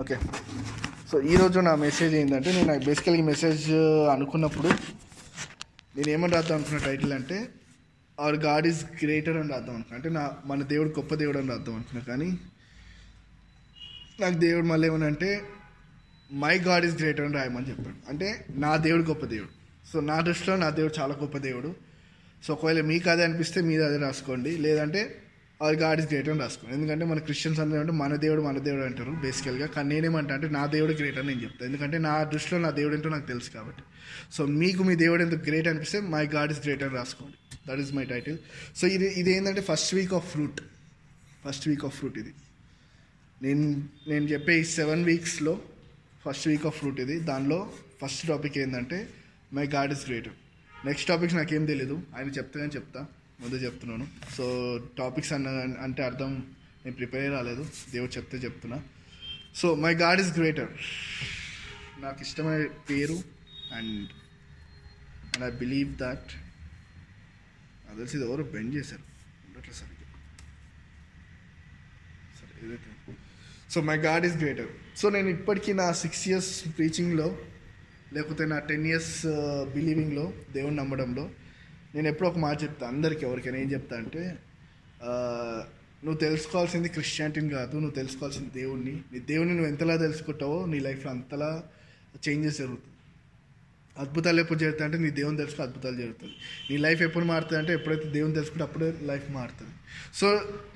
Okay. So ఈరోజు నా message ఏంటంటే నేను బేసికల్గా ఈ మెసేజ్ అనుకున్నప్పుడు నేను ఏమని రాద్దాం అనుకున్న టైటిల్ అంటే అవర్ గాడ్ ఈజ్ గ్రేటర్ అని రాద్దాం అనుకున్నా. అంటే నా మన దేవుడు గొప్ప దేవుడు అని రాద్దాం అనుకున్నా. కానీ నాకు దేవుడు మళ్ళీ ఏమనంటే మై గాడ్ ఈజ్ గ్రేటర్ అని రాయమని చెప్పాడు. అంటే నా దేవుడు గొప్ప దేవుడు. సో నా దృష్టిలో నా దేవుడు చాలా గొప్ప దేవుడు. సో ఒకవేళ మీకు అదే అనిపిస్తే మీరు అదే రాసుకోండి. లేదంటే అవర్ గాడ్ ఇస్ గ్రేట్ అని రాసుకోండి ఎందుకంటే మన క్రిస్టియన్స్ అందరూ అంటే మన దేవుడు మన దేవుడు అంటారు బేసికల్గా. కానీ నేనేమంటా అంటే నా దేవుడు గ్రేట్ అని నేను చెప్తాను. ఎందుకంటే నా దృష్టిలో నా దేవుడు ఏంటో నాకు తెలుసు కాబట్టి. సో మీకు మీ దేవుడు ఎంత గ్రేట్ అనిపిస్తే మై గాడ్ ఇస్ గ్రేట్ అని రాసుకోండి. That is my title so ఇది ఇది ఏంటంటే first week of fruit first week of fruit ఇది. నేను నేను చెప్పే ఈ సెవెన్ వీక్స్లో ఫస్ట్ వీక్ ఆఫ్ ఫ్రూట్ ఇది. దానిలో ఫస్ట్ టాపిక్ ఏంటంటే my God is greater next topics నాకేం తెలీదు. ఆయన చెప్తే చెప్తా. ముందే చెప్తున్నాను. సో టాపిక్స్ అన్న అంటే అర్థం నేను ప్రిపేర్ రాలేదు. దేవుడు చెప్తే చెప్తున్నా. So my God is greater. నాకు ఇష్టమైన పేరు and and I believe that నాకు తెలిసి ఇది ఎవరు బెండ్ చేశారు. ఉండట్లేదు సరిగ్గా. సరే ఏదైతే so my God is greater. So నేను ఇప్పటికీ నా సిక్స్ ఇయర్స్ ప్రీచింగ్లో లేకపోతే నా టెన్ ఇయర్స్ బిలీవింగ్లో దేవుని నమ్మడంలో నేను ఎప్పుడో ఒక మాట చెప్తా అందరికి ఎవరికైనా ఏం చెప్తా అంటే నువ్వు తెలుసుకోవాల్సింది క్రిస్టియానిటీని కాదు నువ్వు తెలుసుకోవాల్సింది దేవుణ్ణి. నీ దేవుని నువ్వు ఎంతలా తెలుసుకుంటావో నీ లైఫ్లో అంతలా చేంజెస్ జరుగుతుంది. అద్భుతాలు ఎప్పుడు జరుగుతాయి అంటే నీ దేవుని తెలుసుకు అద్భుతాలు జరుగుతుంది నీ లైఫ్ ఎప్పుడు మారుతుంది అంటే ఎప్పుడైతే దేవుని తెలుసుకుంటే అప్పుడే లైఫ్ మారుతుంది. సో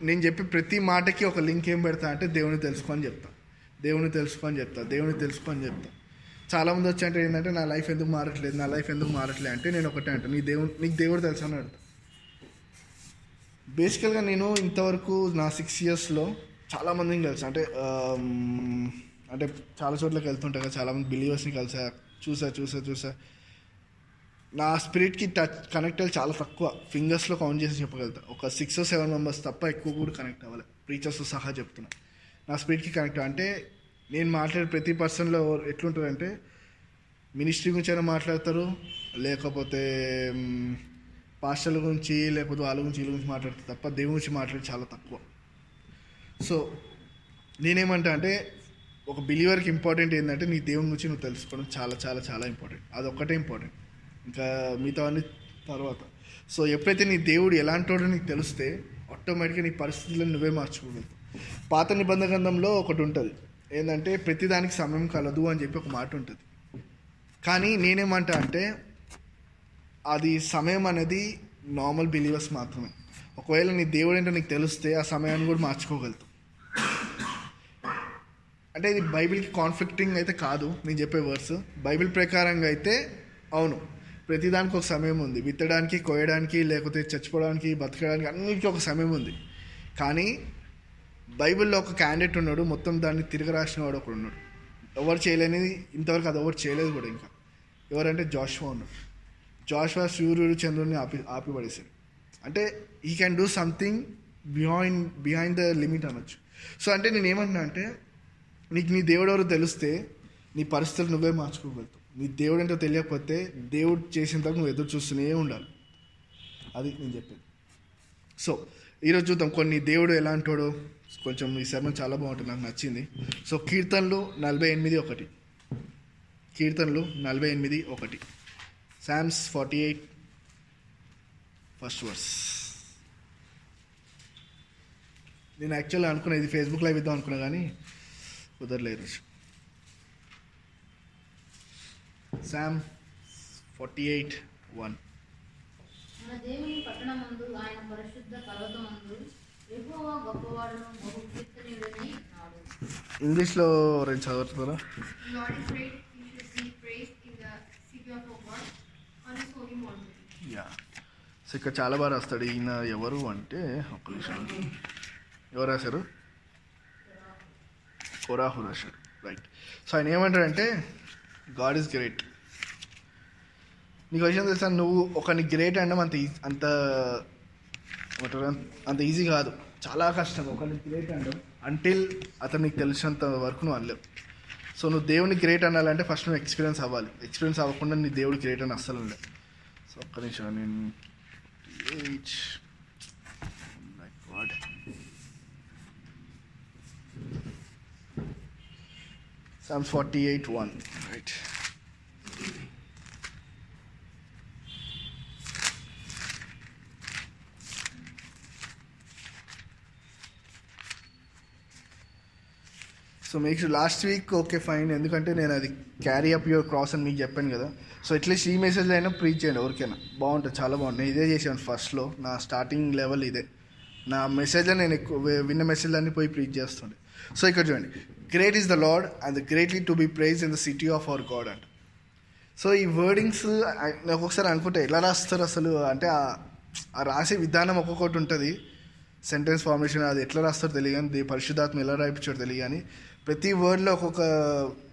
నేను చెప్పే ప్రతి మాటకి ఒక లింక్ ఏం పెడతా అంటే దేవుని తెలుసుకో చెప్తా. దేవుని తెలుసుకొని చెప్తా దేవుని తెలుసుకొని చెప్తా. చాలామంది వచ్చి అంటే ఏంటంటే నా లైఫ్ ఎందుకు మారట్లేదు? నా లైఫ్ ఎందుకు మారట్లేదు? అంటే నేను ఒకటే అంటాను నీ దేవుడు నీకు దేవుడు తెలుసు? అని అడుగుతా బేసికల్గా నేను ఇంతవరకు నా సిక్స్ ఇయర్స్లో చాలామందిని కలిసి. అంటే అంటే చాలా చోట్లకి వెళ్తుంటా కదా చాలామంది బిలీవర్స్ని కలిసా. చూసా చూసా చూసా. నా స్పిరిట్కి టచ్ కనెక్ట్ అయ్యి చాలా తక్కువ. ఫింగర్స్లో కౌంట్ చేసి చెప్పగలుగుతా. ఒక సిక్స్ సెవెన్ మెంబర్స్ తప్ప ఎక్కువ కూడా కనెక్ట్ అవ్వాలి. ప్రీచర్స్ సహా చెప్తున్నా. నా స్పిరిట్కి కనెక్ట్ అంటే నేను మాట్లాడే ప్రతి పర్సన్లో ఎట్లుంటుందంటే మినిస్ట్రీ గురించి అయినా మాట్లాడతారు లేకపోతే పాస్టర్ల గురించి లేకపోతే వాళ్ళ గురించి వీళ్ళ గురించి మాట్లాడతారు తప్ప దేవుని గురించి మాట్లాడి చాలా తక్కువ. సో నేనేమంటా అంటే ఒక బిలీవర్కి ఇంపార్టెంట్ ఏంటంటే నీ దేవుని గురించి నువ్వు తెలుసుకోవడం చాలా చాలా చాలా ఇంపార్టెంట్ అదొక్కటే ఇంపార్టెంట్ ఇంకా మిగతా అన్ని తర్వాత. సో ఎప్పుడైతే నీ దేవుడు ఎలాంటోడో నీకు తెలిస్తే ఆటోమేటిక్గా నీ పరిస్థితులను నువ్వే మార్చుకోగలుగుతావు. పాత నిబంధ గ్రంథంలో ఒకటి ఉంటుంది. ఏంటంటే ప్రతిదానికి సమయం కలదు అని చెప్పి ఒక మాట ఉంటుంది. కానీ నేనేమంటా అంటే అది సమయం అనేది నార్మల్ బిలీవర్స్ మాత్రమే. ఒకవేళ నీ దేవుడు ఏంటో నీకు తెలిస్తే ఆ సమయాన్ని కూడా మార్చుకోగలుగుతావు. అంటే ఇది బైబిల్కి కాన్ఫ్లిక్టింగ్ అయితే కాదు నేను చెప్పే వర్స్ బైబిల్ ప్రకారంగా అయితే అవును ప్రతిదానికి ఒక సమయం ఉంది. విత్తడానికి కోయడానికి లేకపోతే చచ్చిపోవడానికి బతకడానికి అన్నిటికీ ఒక సమయం ఉంది. కానీ బైబిల్లో ఒక క్యాండిడేట్ ఉన్నాడు మొత్తం దాన్ని తిరగ రాసిన వాడు ఒకడు ఉన్నాడు. ఎవరు చేయలేనిది ఇంతవరకు అది ఎవరు చేయలేదు కూడా ఇంకా. ఎవరంటే జాషువా ఉన్నాడు. జాషువా సూర్యుడు చంద్రుడిని ఆపి ఆపిపడేశాడు అంటే ఈ can do something behind behind the limit అనొచ్చు. సో అంటే నేను ఏమంటున్నా అంటే నీకు నీ దేవుడు ఎవరు తెలిస్తే నీ పరిస్థితులు నువ్వే మార్చుకోగలుగుతావు. నీ దేవుడు ఏంటో తెలియకపోతే దేవుడు చేసిన తర్వాత నువ్వు ఎదురు చూస్తూనే ఉండాలి. అది నేను చెప్పేది. సో ఈరోజు చూద్దాం కొన్ని దేవుడు ఎలాంటోడో. కొంచెం ఈ శర్మ చాలా బాగుంటుంది నాకు నచ్చింది. సో కీర్తనలు నలభై ఎనిమిది ఒకటి. కీర్తనలు నలభై ఎనిమిది ఒకటి. Psalms forty eight first verse నేను యాక్చువల్గా అనుకున్నా ఇది ఫేస్బుక్ లైవ్ ఇద్దాం అనుకున్నా కానీ కుదరలేదు. శామ్ ఫార్టీ ఎయిట్ వన్ మన దేవుని పట్టణమందు ఆయన పరిశుద్ధ పర్వతమందు ఇంగ్లీష్లో రెండు చదువుతున్నారా. యా సో ఇక్కడ చాలా బాగా రాస్తాడు. ఈయన ఎవరు అంటే ఒక నిమిషం. ఎవరు రాశారు? కొరాహు రాశాడు. రైట్ సో ఆయన ఏమంటాడంటే గాడ్ ఈజ్ గ్రేట్ నీకు విషయం తెలుసా? నువ్వు ఒకరిని గ్రేట్ అనడం అంత అంత అంత ఈజీ కాదు. చాలా కష్టం. ఒకరిని గ్రేట్ అనడం అంటిల్ అతను నీకు తెలిసినంత వరకు నువ్వు అనలేవు. సో నువ్వు దేవుని గ్రేట్ అనాలంటే ఫస్ట్ నువ్వు ఎక్స్పీరియన్స్ అవ్వాలి. ఎక్స్పీరియన్స్ అవ్వకుండా నీ దేవుడు గ్రేట్ అని అస్సలు ఉండదు. సో ఒక్క నిమిషం. నేను eight forty God Psalms 48 1. Right. So మీకు లాస్ట్ వీక్ ఓకే ఫైన్ ఎందుకంటే నేను అది క్యారీ అప్ యువర్ క్రాస్ అని మీకు చెప్పాను కదా. సో అట్లీస్ట్ ఈ మెసేజ్ అయినా ప్రీచ్ చేయండి ఎవరికైనా. బాగుంటుంది చాలా బాగుంటుంది. నేను ఇదే చేశాను ఫస్ట్లో నా స్టార్టింగ్ లెవెల్ ఇదే. నా మెసేజ్లో నేను ఎక్కువ విన్న మెసేజ్లన్నీ పోయి ప్రీచ్ చేస్తుండే. సో ఇక్కడ చూడండి. Great is the lord and greatly to be praise in the city of our God అంట. సో ఈ వర్డింగ్స్ ఒక్కొక్కసారి అనుకుంటే ఎలా రాస్తారు అసలు? అంటే ఆ- రాసే విధానం ఒక్కొక్కటి ఉంటుంది. సెంటెన్స్ ఫార్మేషన్ అది ఎట్లా రాస్తారో తెలియదు కానీ దే- పరిశుద్ధాత్మ ఎలా రాయించారో తెలియదు కానీ ప్రతి వర్డ్లో ఒక్కొక్క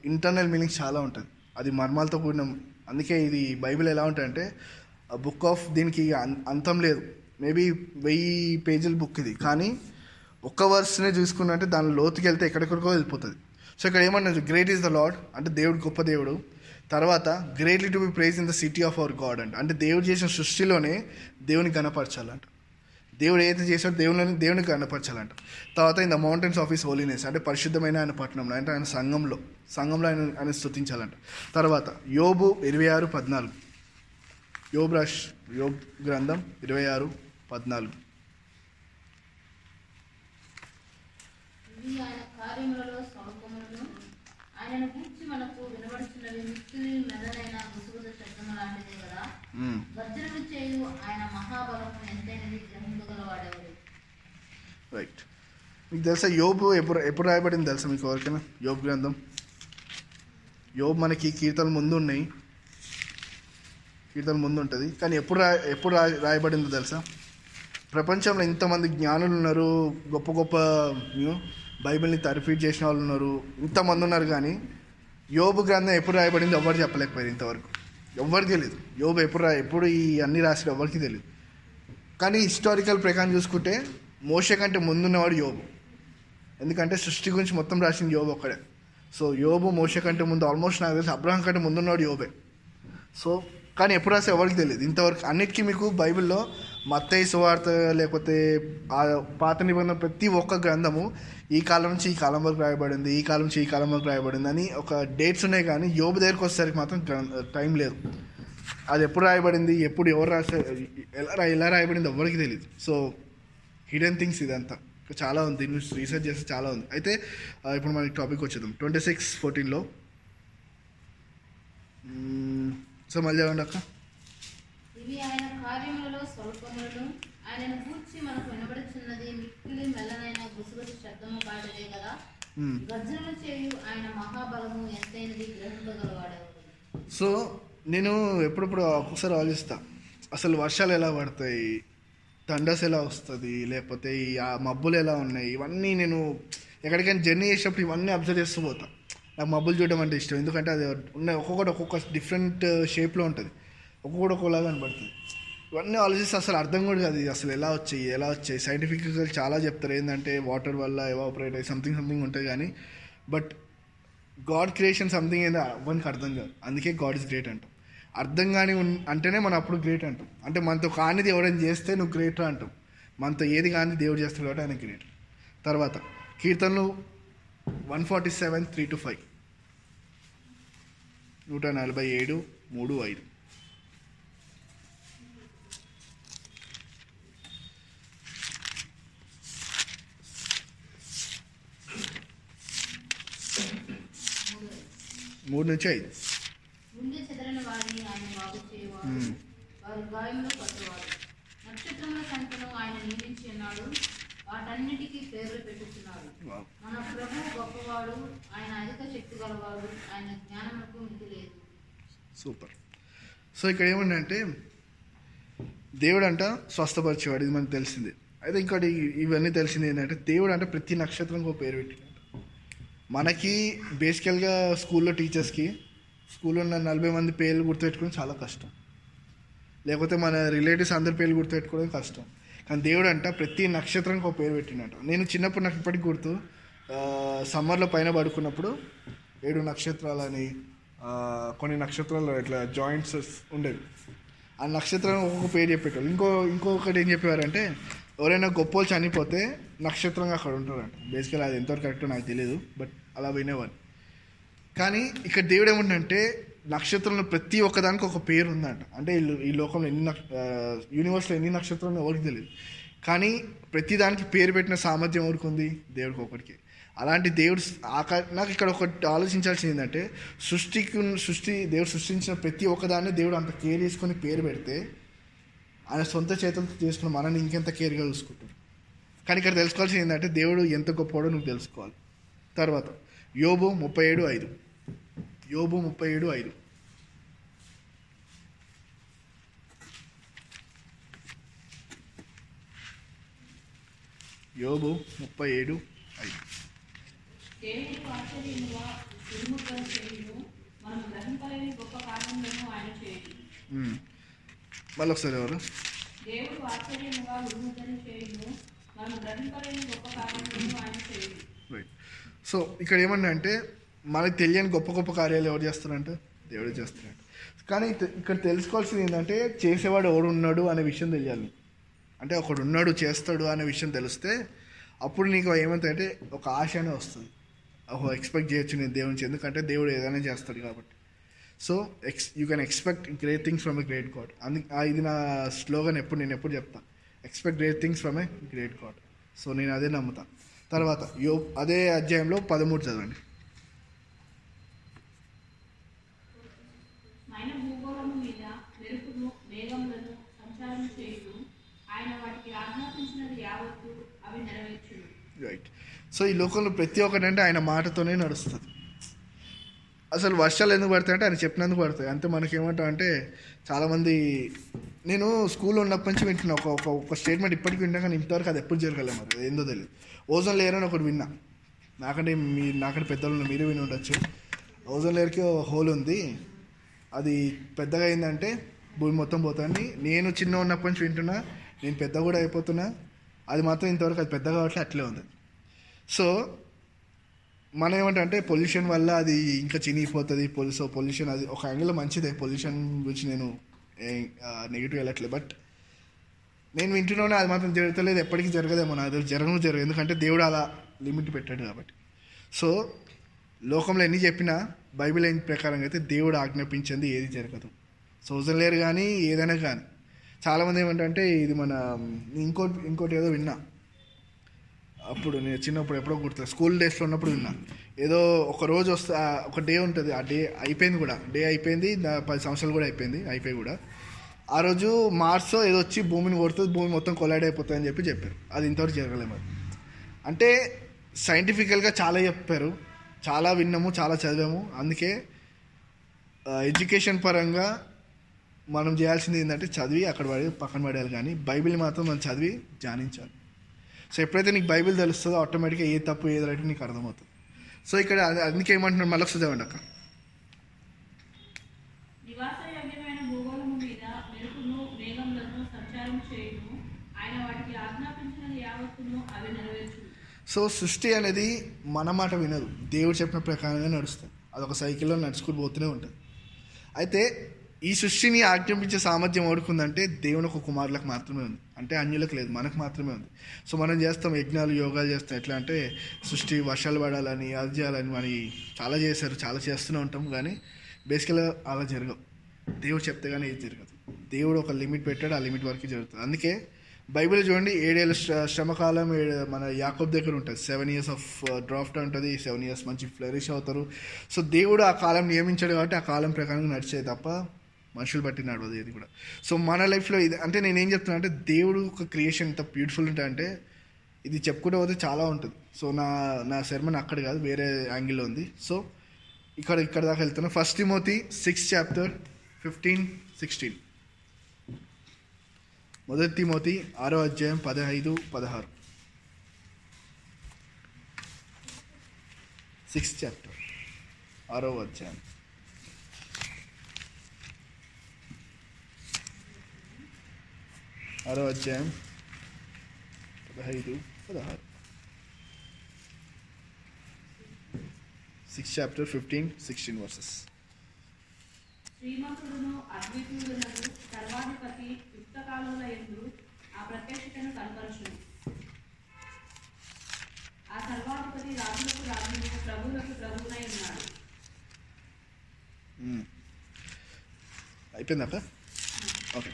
ఇంటర్నల్ మీనింగ్స్ చాలా ఉంటుంది. అది మర్మాలతో కూడిన అందుకే ఇది బైబిల్ ఎలా ఉంటుందంటే బుక్ ఆఫ్ దీనికి అంతం లేదు. మేబీ వెయ్యి పేజీల బుక్ ఇది. కానీ ఒక్క వర్స్నే చూసుకున్నట్టే దాని లోతుకి వెళ్తే ఎక్కడెక్కడికో వెళ్ళిపోతుంది. సో ఇక్కడ ఏమన్నది గ్రేట్ ఈస్ ద లాడ్ అంటే దేవుడు గొప్ప దేవుడు. తర్వాత greatly to be praise in the city of our God అంట. అంటే దేవుడు చేసిన సృష్టిలోనే దేవుని కనపరచాలంట దేవుడు ఏదైతే చేశాడో దేవుని దేవుని కనపరచాలంట. తర్వాత in the mountains of his holiness అంటే పరిశుద్ధమైన ఆయన పట్టణంలో అంటే ఆయన సంఘంలో సంఘంలో ఆయన ఆయన స్థుతించాలంట తర్వాత యోబు ఇరవై ఆరు పద్నాలుగు. యోబ్ రాష్ యోబ్ గ్రంథం ఇరవై ఆరు పద్నాలుగు. ఆయన స్వల్పములను రైట్ మీకు తెలుసా? యోబు ఎప్పుడు ఎప్పుడు రాయబడింది తెలుసా మీకు ఎవరికైనా? యోబు గ్రంథం. యోబ్ మనకి కీర్తనలు ముందు ఉన్నాయి కీర్తన ముందు ఉంటుంది కానీ ఎప్పుడు రా ఎప్పుడు రా రాయబడిందో తెలుసా? ప్రపంచంలో ఇంతమంది జ్ఞానులు ఉన్నారు. గొప్ప గొప్ప బైబిల్ని తరిఫీట్ చేసిన వాళ్ళు ఉన్నారు. ఇంతమంది ఉన్నారు కానీ యోబు గ్రంథం ఎప్పుడు రాయబడింది ఎవరు చెప్పలేకపోయారు ఇంతవరకు. ఎవరికి తెలియదు యోబు ఎప్పుడు రా ఎప్పుడు ఈ అన్ని రాసిన ఎవరికి తెలియదు కానీ హిస్టారికల్ ప్రకారం చూసుకుంటే మోషే కంటే ముందున్నవాడు యోబు. ఎందుకంటే సృష్టి గురించి మొత్తం రాసింది యోబు ఒక్కడే. సో యోబు మోషే కంటే ముందు ఆల్మోస్ట్ నాకు తెలిసి అబ్రహం కంటే ముందున్నవాడు యోబే. సో కానీ ఎప్పుడు రాస్తే ఎవరికి తెలియదు. ఇంతవరకు అన్నిటికీ మీకు బైబిల్లో మత్తయి సువార్త లేకపోతే ఆ పాత నిబంధన ప్రతి ఒక్క గ్రంథము ఈ కాలం నుంచి ఈ కాలం వరకు రాయబడింది ఈ కాలం నుంచి ఈ కాలం వరకు రాయబడింది అని ఒక డేట్స్ ఉన్నాయి కానీ యోబు దగ్గరికి వచ్చేసరికి మాత్రం టైం లేదు. అది ఎప్పుడు రాయబడింది ఎప్పుడు ఎవరు రాశారు ఎలా ఎలా రాయబడింది ఎవరికి తెలియదు సో హిడెన్ థింగ్స్ ఇదంతా. చాలా ఉంది దీని గురించి రీసెర్చ్ చేస్తే చాలా ఉంది. అయితే ఇప్పుడు మనకి టాపిక్ వచ్చేద్దాం. ట్వంటీ సిక్స్ ఫోర్టీన్లో సో మళ్ళీ ఏమండి అక్క. ఇవి ఆయన కార్యములలో స్వల్పములను ఆయనను గూర్చి మనకు వినబడుచున్నది మిక్కిలి మెల్లనైన గుసగుస శబ్దము పాడదే కదా. మ్మ్. గర్జనలు చేయు ఆయన మహాబలము ఎంతైనది గ్రహింపగలవాడెవరు సో నేను ఎప్పుడప్పుడు ఒక్కొక్కసారి ఆలోచిస్తా. అసలు వర్షాలు ఎలా పడతాయి? థండర్స్ ఎలా వస్తుంది లేకపోతే ఈ ఆ మబ్బులు ఎలా ఉన్నాయి ఇవన్నీ నేను ఎక్కడికైనా జర్నీ చేసేటప్పుడు ఇవన్నీ అబ్జర్వ్ చేస్తూ పోతా. నాకు మబ్బులు చూడడం అంటే ఇష్టం ఎందుకంటే అది ఉన్న ఒక్కొక్కటి ఒక్కొక్క డిఫరెంట్ షేప్లో ఉంటుంది. ఒక్కొక్కటి ఒక్కోలాగా కనబడుతుంది. ఇవన్నీ ఆలోచిస్తే అసలు అర్థం కూడా కాదు అసలు ఎలా వచ్చాయి ఎలా వచ్చాయి. సైంటిఫిక్గా చాలా చెప్తారు ఏంటంటే వాటర్ వల్ల ఎవాపరేట్ అయ్యి సంథింగ్ సంథింగ్ ఉంటుంది కానీ బట్ గాడ్ క్రియేషన్ సంథింగ్ ఏందో అవ్వడానికి అర్థం కాదు. అందుకే గాడ్ ఇస్ గ్రేట్ అంటాం. అర్థం కాని అంటేనే మనం అప్పుడు గ్రేట్ అంటాం. అంటే మనతో కానిది ఎవరైనా చేస్తే నువ్వు గ్రేట్ అంటాం. మనతో ఏది కానీ దేవుడు చేస్తాడు కాబట్టి ఆయన గ్రేట్ తర్వాత కీర్తనలు one forty seven three to five నూట నలభై ఏడు మూడు ఐదు. మూడు నుంచి ఐదు. గుండె చెదరని వారిని ఆయన బాగు చేయవాడు. మ్మ్. వారి గాయంలో పట్టువాడు నక్షత్రముల సంఖ్యను ఆయన నియమించి ఉన్నాడు. వాటన్నిటికీ పేర్లు పెట్టుచున్నాడు. వావ్. మన ప్రభు గొప్పవాడు ఆయన అధిక శక్తి గలవాడు ఆయన జ్ఞానములకు మితి లేదు. సూపర్. సో ఇక్కడ ఏమంటే దేవుడు అంట స్వస్థపరిచేవాడు ఇది మనకు తెలిసింది. అయితే ఇంకోటి ఇవన్నీ తెలిసింది ఏంటంటే దేవుడు అంటే ప్రతి నక్షత్రంకి ఒక పేరు పెట్టినాడు మనకి బేసికల్గా స్కూల్లో టీచర్స్కి స్కూల్లో ఉన్న నలభై మంది పేర్లు గుర్తుపెట్టుకోవడం చాలా కష్టం. లేకపోతే మన రిలేటివ్స్ అందరి పేర్లు గుర్తుపెట్టుకోవడం కష్టం. కానీ దేవుడు అంట ప్రతి నక్షత్రానికి ఒక పేరు పెట్టినట్టు నేను చిన్నప్పుడు నాకు ఇప్పటికి గుర్తు సమ్మర్లో పైన పడుకున్నప్పుడు ఏడు నక్షత్రాలని కొన్ని నక్షత్రాలు ఇట్లా జాయింట్స్ ఉండేవి. ఆ నక్షత్రం ఒక్కొక్క పేరు చెప్పేటోళ్ళు. ఇంకో ఇంకొకటి ఏం చెప్పేవారంటే ఎవరైనా గొప్పలు చనిపోతే నక్షత్రంగా అక్కడ ఉంటారంట. బేసికల్ అది ఎంతవరకు కరెక్టో నాకు తెలియదు బట్ అలా వినేవారు కానీ ఇక్కడ దేవుడు ఏమంటే నక్షత్రంలో ప్రతి ఒక్కదానికి ఒక పేరు ఉందంట అంటే ఈ లోకంలో ఎన్ని నక్ష యూనివర్స్లో ఎన్ని నక్షత్రాలు ఎవరికి తెలియదు కానీ ప్రతి దానికి పేరు పెట్టిన సామర్థ్యం ఎవరికి ఉంది? దేవుడికి ఒకటికి అలాంటి దేవుడు ఆకా నాకు ఇక్కడ ఒకటి ఆలోచించాల్సింది ఏంటంటే సృష్టికి సృష్టి దేవుడు సృష్టించిన ప్రతి ఒక్కదాన్ని దేవుడు అంత కేర్ తీసుకొని పేరు పెడితే ఆయన సొంత చేతులతో చేసుకున్న మనల్ని ఇంకెంత కేర్గా చూసుకుంటాడు. కానీ ఇక్కడ తెలుసుకోవాల్సింది ఏంటంటే దేవుడు ఎంత గొప్పవాడో నువ్వు తెలుసుకోవాలి. తర్వాత యోబు ముప్పై ఏడు ఐదు. యోబు ముప్పై ఏడు ఐదు. యోబు ముప్పై ఏడు ఐదు. దేవుడు ఆశ్చర్యముగా తిరుగుముఖం చేయును. మనం గ్రహింపలేని గొప్ప కార్యములను ఆయన చేయును. మ్మ్. మళ్ళీ ఒకసారి ఎవరు? దేవుడు ఆశ్చర్యముగా ఉరుముద్రని చేయును. మనం గ్రహింపలేని గొప్ప కార్యములను ఆయన చేయును. రైట్ సో ఇక్కడ ఏమన్నా అంటే మనకు తెలియని గొప్ప గొప్ప కార్యాలు ఎవరు చేస్తారంటే దేవుడు చేస్తున్నాడు. కానీ ఇక్కడ తెలుసుకోవాల్సింది ఏంటంటే చేసేవాడు ఎవడు ఉన్నాడు అనే విషయం తెలియాలి. అంటే ఒకడు ఉన్నాడు చేస్తాడు అనే విషయం తెలిస్తే అప్పుడు నీకు ఏమంటే ఒక ఆశ అనే వస్తుంది. ఓహో ఎక్స్పెక్ట్ చేయొచ్చు నేను దేవుని నుంచి ఎందుకంటే దేవుడు ఏదైనా చేస్తాడు కాబట్టి. So ex you can expect great things from a great God. అందు ఇది నా స్లోగన్ ఎప్పుడు నేను ఎప్పుడు చెప్తాను expect great things from a great God. So నేను అదే నమ్ముతాను తర్వాత యో అదే అధ్యాయంలో పదమూడు చదవండి. సో ఈ లోకంలో ప్రతి ఒక్కటి అంటే ఆయన మాటతోనే నడుస్తుంది. అసలు వర్షాలు ఎందుకు పడతాయి అంటే ఆయన చెప్పినందుకు పడతాయి. అంతే మనకేమంటాం అంటే చాలామంది నేను స్కూల్లో ఉన్నప్పటి నుంచి వింటున్నా. ఒక ఒక ఒక స్టేట్మెంట్ ఇప్పటికీ విన్నా కానీ ఇంతవరకు అది ఎప్పుడు జరగలేదు మరి. ఏందో తెలియదు ఓజోన్ లేయర్ అని ఒకటి విన్నా. నాకంటే మీ నాకంటే పెద్దలు మీరే విని ఉండొచ్చు. ఓజోన్ లేయర్కి హోల్ ఉంది. అది పెద్దగా అయిందంటే భూమి మొత్తం పోతుంది. నేను చిన్న ఉన్నప్పటి నుంచి వింటున్నా. నేను పెద్ద కూడా అయిపోతున్నా. అది మాత్రం ఇంతవరకు అది పెద్దగా కావట్లే అట్లే ఉంది. సో మనం ఏమంటే పొల్యూషన్ వల్ల అది ఇంకా చినిగిపోతుంది పొల్యూసో పొల్యూషన్ అది ఒక యాంగిల్ మంచిదే పొల్యూషన్ గురించి నేను నెగిటివ్ వెళ్ళట్లేదు. బట్ నేను వింటున్నాను అది మాత్రం జరుగుతలేదు ఎప్పటికీ జరగదేమో నాకు దగ్గర జరగను జరగదు. ఎందుకంటే దేవుడు అలా లిమిట్ పెట్టాడు కాబట్టి. సో లోకంలో ఎన్ని చెప్పినా బైబిల్ అయిన ప్రకారంగా అయితే దేవుడు ఆజ్ఞాపించింది ఏది జరగదు. సోజన్ లేరు కానీ ఏదైనా కానీ. చాలామంది ఏమంటే ఇది మన ఇంకోటి ఇంకోటి ఏదో విన్నా. అప్పుడు నేను చిన్నప్పుడు ఎప్పుడో గుర్తు స్కూల్ డేస్లో ఉన్నప్పుడు విన్నా. ఏదో ఒక రోజు వస్తే ఒక డే ఉంటుంది. ఆ డే అయిపోయింది కూడా. డే అయిపోయింది పది సంవత్సరాలు కూడా అయిపోయింది అయిపోయి కూడా. ఆ రోజు మార్స్ ఏదో వచ్చి భూమిని కొడుతుంది భూమి మొత్తం కొలైడ్ అయిపోతుంది అని చెప్పి చెప్పారు. అది ఇంతవరకు జరగలేదు అంటే సైంటిఫికల్గా చాలా చెప్పారు. చాలా విన్నాము చాలా చదివాము. అందుకే ఎడ్యుకేషన్ పరంగా మనం చేయాల్సింది ఏంటంటే చదివి అక్కడ పడి పక్కన పడేయాలి కానీ బైబిల్ మాత్రం మనం చదివి ధ్యానించాలి. సో ఎప్పుడైతే నీకు బైబిల్ తెలుస్తుందో ఆటోమేటిక్గా ఏ తప్పు ఏది రైట్ నీకు అర్థమవుతుంది. సో ఇక్కడ అది- అందుకే ఏమంటున్నారు మళ్ళీ ఒకసారి చదవండి అక్క. సో సృష్టి అనేది మన మాట వినదు. దేవుడు చెప్పిన ప్రకారంగా నడుస్తుంది. అదొక సైకిల్లో నడుచుకుని పోతూనే ఉంటుంది. అయితే ఈ సృష్టిని ఆజ్ఞాపించే సామర్థ్యం ఎవడుకుందంటే దేవుని ఒక కుమారులకు మాత్రమే ఉంది. అంటే అన్యులకు లేదు మనకు మాత్రమే ఉంది. సో మనం చేస్తాం యజ్ఞాలు యోగాలు చేస్తాం. ఎట్లా అంటే సృష్టి వర్షాలు పడాలని అది చేయాలని మరి చాలా చేశారు చాలా చేస్తూనే ఉంటాం కానీ బేసికల్గా అలా జరగవు. దేవుడు చెప్తే కానీ ఏది జరగదు. దేవుడు ఒక లిమిట్ పెట్టాడు ఆ లిమిట్ వరకు జరుగుతుంది. అందుకే బైబిల్ చూడండి ఏడేళ్ళ శ్ర- శ్రమకాలం ఏడు మన యాకోబ్ దగ్గర ఉంటుంది. సెవెన్ ఇయర్స్ ఆఫ్ డ్రాఫ్ట్ ఉంటుంది. సెవెన్ ఇయర్స్ మంచి ఫ్లరిష్ అవుతారు. సో దేవుడు ఆ కాలం నియమించాడు కాబట్టి ఆ కాలం ప్రకారం నడిచేది తప్ప మనుషులు బట్టి నడవదు ఇది కూడా. సో మన లైఫ్లో ఇది అంటే నేను ఏం చెప్తున్నా అంటే దేవుడు ఒక క్రియేషన్ ఎంత బ్యూటిఫుల్ ఉంటాయంటే ఇది చెప్పుకుంటూ పోతే చాలా ఉంటుంది. సో నా నా శర్మన్ అక్కడ కాదు వేరే యాంగిల్లో ఉంది. సో ఇక్కడ ఇక్కడ దాకా వెళ్తున్నా. ఫస్ట్ మోతి సిక్స్ చాప్టర్ ఫిఫ్టీన్ సిక్స్టీన్ మొదటి మోతి ఆరో అధ్యాయం పదహైదు పదహారు. సిక్స్ చాప్టర్ ఆరో అధ్యాయం. ఆరో అధ్యాయం పదహైదు పదహారు six chapter fifteen sixteen verses శ్రీమంతుడును అద్వితీయుడునను సర్వాధిపతి యుక్తకాలముల ఎందు ఆ ప్రత్యక్షతను కనపరచును ఆ సర్వాధిపతి రాజులకు రాజును ప్రభువులకు ప్రభువునై ఉన్నాడు అయిపోయింది అక్క okay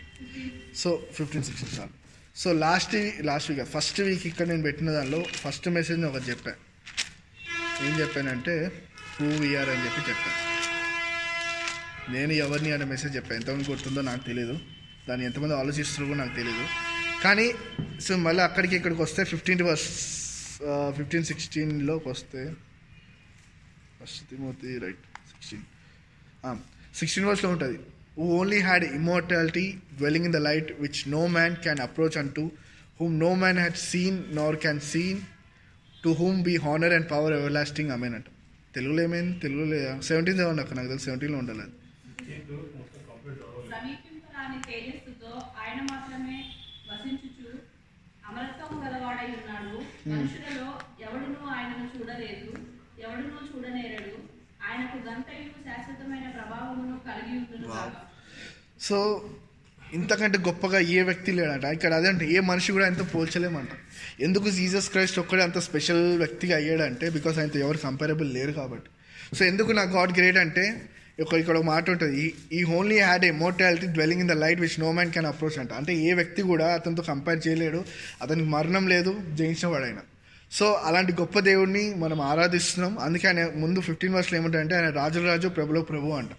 so fifteen sixteen sir so last last week first week ఇక్కడ నేను పెట్టిన దానిలో ఫస్ట్ మెసేజ్ ఒకటి చెప్పాను ఏం చెప్పానంటే హూ వీఆర్ అని చెప్పి చెప్పాను నేను ఎవరిని అనే మెసేజ్ చెప్పాను ఎంతమంది గుర్తుందో నాకు తెలియదు దాన్ని ఎంతమంది ఆలోచిస్తున్నారో కూడా నాకు తెలియదు కానీ సో మళ్ళీ అక్కడికి ఇక్కడికి వస్తే ఫిఫ్టీన్ వర్స్ ఫిఫ్టీన్ సిక్స్టీన్లోకి వస్తే first Timothy right sixteen sixteen వర్స్లో ఉంటుంది. Who only had immortality dwelling in the light which no man can approach and to whom no man had seen nor can seen to whom be honour and power everlasting amen అంట. తెలుగులో ఏమైంది? తెలుగులో seventeen చదవండి అక్క నాకు తెలుసు సెవెంటీన్లో ఉండాలి ఆయన మాత్రమే వసించుచు అమరత్వం గలవాడై ఉన్నాడు. మనుషులలో ఎవడునూ ఆయనను చూడలేదు ఎవడునూ చూడనేరడు. ఆయనకు గంతయు శాశ్వతమైన ప్రభావమును కలిగి ఉండును. సో ఇంతకంటే గొప్పగా ఏ వ్యక్తి లేడంట. ఇక్కడ అదే అంటే ఏ మనిషి కూడా ఎంత పోల్చలేమంట. ఎందుకు జీసస్ క్రైస్ట్ ఒక్కడే అంత స్పెషల్ వ్యక్తిగా అయ్యాడంటే బికాస్ ఆయనతో ఎవరు కంపారబుల్ లేరు కాబట్టి. సో ఎందుకు నా గాడ్ గ్రేట్ అంటే ఒక ఇక్కడ ఒక మాట ఉంటుంది. ఈ only had a mortality dwelling in the light which no man can approach అంట. అంటే ఏ వ్యక్తి కూడా అతనితో కంపేర్ చేయలేడు. అతనికి మరణం లేదు జయించిన వాడైనా. సో అలాంటి గొప్ప దేవుడిని మనం ఆరాధిస్తున్నాం. అందుకే ఆయన ముందు ఫిఫ్టీన్ వర్స్లో ఏమంటారంటే ఆయన రాజు రాజు ప్రభులో ప్రభు అంట.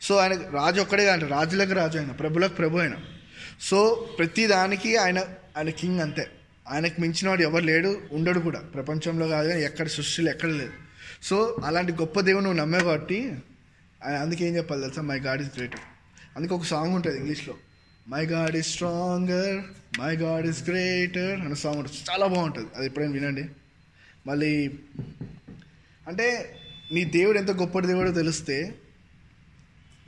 సో ఆయన రాజు ఒక్కడే కాదు రాజులకు రాజు ఆయన ప్రభులకు ప్రభు ఆయన సో ప్రతి దానికి ఆయన ఆయన కింగ్ అంతే. ఆయనకు మించిన వాడు ఎవరు లేడు ఉండడు కూడా. ప్రపంచంలో కాదు కానీ ఎక్కడ సృష్టిలో ఎక్కడ లేదు. సో అలాంటి గొప్ప దేవుని నువ్వు నమ్మే కాబట్టి ఆయన అందుకే ఏం చెప్పాలి తెలుసా? మై గాడ్ ఇస్ గ్రేటర్ అందుకే ఒక సాంగ్ ఉంటుంది ఇంగ్లీష్లో. My God is stronger my God is greater అనే సాంగ్ ఉంటుంది. చాలా బాగుంటుంది. అది ఎప్పుడైనా వినండి. మళ్ళీ అంటే నీ దేవుడు ఎంత గొప్ప దేవుడో తెలిస్తే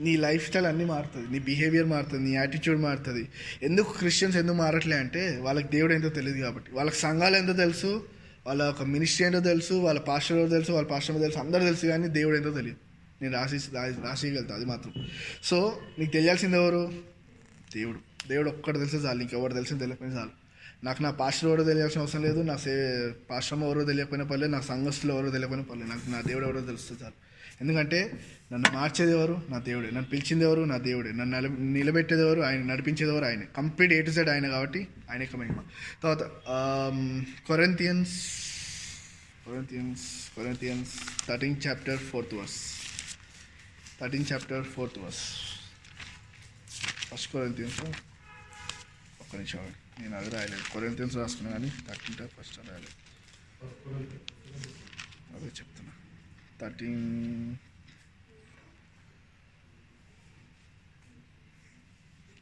నీ లైఫ్ స్టైల్ అన్నీ మారుతుంది. నీ బిహేవియర్ మారుతుంది నీ యాటిట్యూడ్ మారుతుంది. ఎందుకు క్రిస్టియన్స్ ఎందుకు మారట్లే అంటే వాళ్ళకి దేవుడు ఏంటో తెలియదు కాబట్టి. వాళ్ళకి సంఘాలు ఎంతో తెలుసు వాళ్ళ ఒక మినిస్ట్రీ ఏంటో తెలుసు వాళ్ళ పాస్టర్ ఎవరో తెలుసు వాళ్ళ పాస్టర్ తెలుసు అందరూ తెలుసు కానీ దేవుడు ఏంటో తెలియదు. నేను రాసి రాసేయగలుగుతా అది మాత్రం. సో నీకు తెలియాల్సింది ఎవరు? దేవుడు. దేవుడు ఒక్కడు తెలిసే చాలు ఇంకెవరు తెలిసి తెలియకపోయినా చాలు. నాకు నా పాస్టర్ ఎవరో తెలియాల్సిన అవసరం లేదు నా సే పాశ్రమ ఎవరో తెలియకపోయినా పర్లేదు నా సంఘస్థులు ఎవరో తెలియకపోయినా పర్లేదు నాకు నా దేవుడు ఎవరో తెలుస్తే చాలు. ఎందుకంటే నన్ను మార్చేది ఎవరు నా దేవుడే. నన్ను పిలిచింది ఎవరు నా దేవుడే. నన్ను నిల నిలబెట్టేది ఎవరు ఆయన నడిపించేది ఎవరు ఆయన. కంప్లీట్ ఏ టు సైడ్ ఆయన కాబట్టి ఆయనకి మహిమ. తర్వాత Corinthians Corinthians Corinthians thirteen chapter fourth verse thirteen chapter fourth verse first Corinthians ఒక్క నిమిషం. నేను అది రాయలేదు. కొరెంతియన్స్ రాసుకున్నా కానీ థర్టీన్ ఫస్ట్ రాయలేదు. అదే చెప్తున్నా థర్టీన్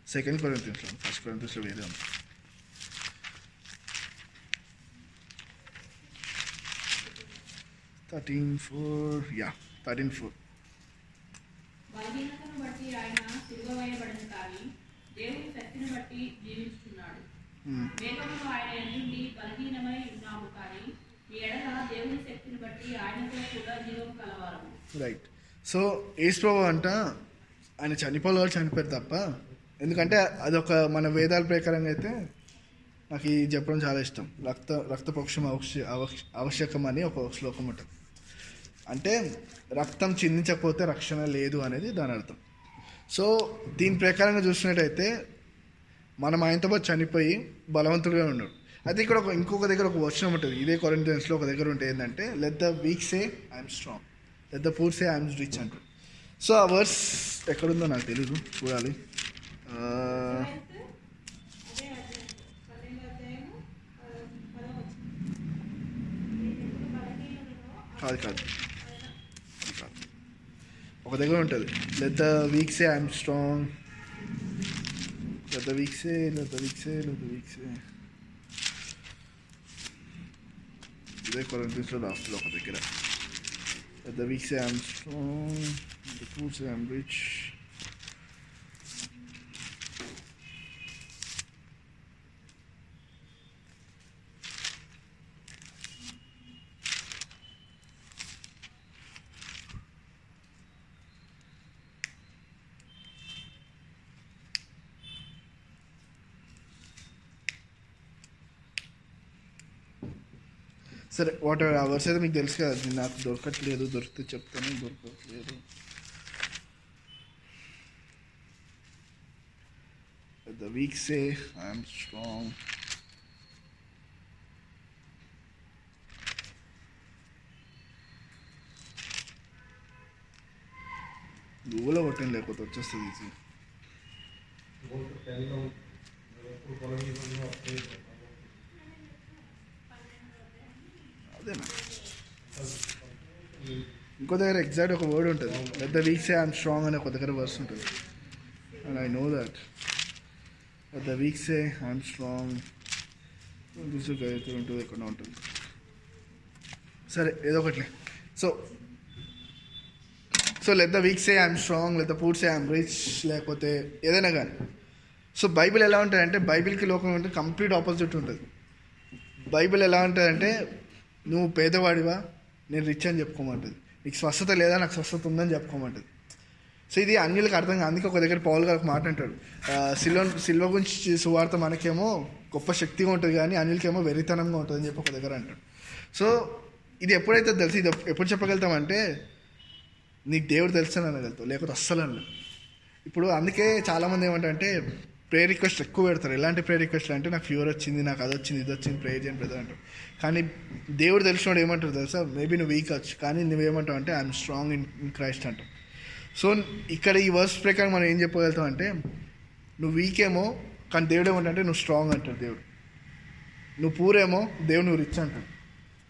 సెకండ్ కొరెంతియన్స్లో ఫస్ట్ కొరెంతియన్స్లో వేరే ఉంది thirteen four yeah thirteen four బలహీనతను బట్టి ఆయన సిలువ వేయబడిన కానీ దేవుని శక్తిని బట్టి జీవించుతున్నాడు మేఘములో ఆయన ఎన్నుండి బలహీనమై ఉన్నాము కానీ రైట్ సో ఏసుప్రభు అంట ఆయన చనిపోలే వాళ్ళు చనిపోయారు తప్ప ఎందుకంటే అదొక మన వేదాల ప్రకారంగా అయితే నాకు ఇది చెప్పడం చాలా ఇష్టం. రక్త రక్తపక్షం అవశ్య అవశ్- ఆవశ్యకం అని ఒక శ్లోకం ఉంటుంది అంటే రక్తం చిందించకపోతే రక్షణ లేదు అనేది దాని అర్థం. సో దీని ప్రకారంగా చూసినట్టయితే మనం ఆయనతో పాటు చనిపోయి బలవంతుడిగా ఉన్నాడు అయితే ఇక్కడ ఒక ఇంకొక దగ్గర ఒక వచనం ఉంటుంది. ఇదే క్వారంటైన్స్లో ఒక దగ్గర ఉంటే ఏంటంటే let the weak say I'm strong let the poor say I'm rich అంటారు సో ఆ వర్స్ ఎక్కడుందో నాకు తెలీదు. చూడాలి. కాదు కాదు. ఒక దగ్గర ఉంటుంది. Let the weak say I'm strong let the weak say let the weak say let the weak say ఇదే కొరంతిన్స్లో లాస్ట్లో ఒక దగ్గర let the weak say I'm సరే వాట్ ఎవర్ ఆ వర్స్ అయితే మీకు తెలుసు కదా నేను నాకు దొరకట్లేదు దొరికితే చెప్తాను దొరకట్లేదు The weak say, I am strong. గూగుల్లో కొట్టండి లేకపోతే వచ్చేస్తుంది ఈజీ అదేనా ఇంకో దగ్గర ఎగ్జాక్ట్ ఒక వర్డ్ ఉంటుంది. పెద్ద వీక్ సే ఐఎమ్ స్ట్రాంగ్ అనే ఒక దగ్గర వర్స్ ఉంటుంది. And I know that the weak say I'm strong ఉంటుంది ఎక్కడ ఉంటుంది. సరే ఏదో ఒకటి. So so let the a say I'm strong let the poor I'm rich లేకపోతే ఏదైనా కానీ. సో బైబిల్ ఎలా ఉంటుందంటే బైబిల్కి లోకం అంటే కంప్లీట్ ఆపోజిట్ ఉంటుంది. బైబిల్ ఎలా ఉంటుందంటే నువ్వు పేదవాడివా? నేను రిచ్ అని చెప్పుకోమంటుంది. నీకు స్వస్థత లేదా? నాకు స్వస్థత ఉందని చెప్పుకోమంటుంది. సో ఇది అన్యులకు అర్థం కాదు. అందుకే ఒక దగ్గర పౌల్ గారు ఒక మాట అంటాడు. సిల్వ సిల్వ గురించి సువార్త మనకేమో గొప్ప శక్తిగా ఉంటుంది కానీ అన్యులకేమో వెరితనంగా ఉంటుంది అని చెప్పి ఒక దగ్గర అంటాడు. సో ఇది ఎప్పుడైతే తెలిసి ఇది ఎప్పుడు చెప్పగలుగుతామంటే నీకు దేవుడు తెలుసు అని అనగలుగుతావు లేకపోతే అస్సలు అనలేదు ఇప్పుడు అందుకే చాలామంది ఏమంటారంటే ప్రే రిక్వెస్ట్ ఎక్కువ పెడతారు. ఎలాంటి ప్రే రిక్వెస్ట్ అంటే నాకు ఫీవర్ వచ్చింది నాకు అది వచ్చింది ఇది వచ్చింది ప్రే చేయండి పెద్ద అంటారు. కానీ దేవుడు తెలిసినోడు ఏమంటారు తెలుసా? మేబీ నువ్వు వీక్ వచ్చు కానీ నువ్వేమంటావు అంటే I'm strong in in Christ అంటావు సో ఇక్కడ ఈ వర్స్ ప్రకారం మనం ఏం చెప్పగలుగుతాం అంటే నువ్వు వీక్ ఏమో కానీ దేవుడు ఏమంటే నువ్వు స్ట్రాంగ్ అంటాడు దేవుడు. నువ్వు పూరేమో దేవుడు నువ్వు రిచ్ అంటాడు.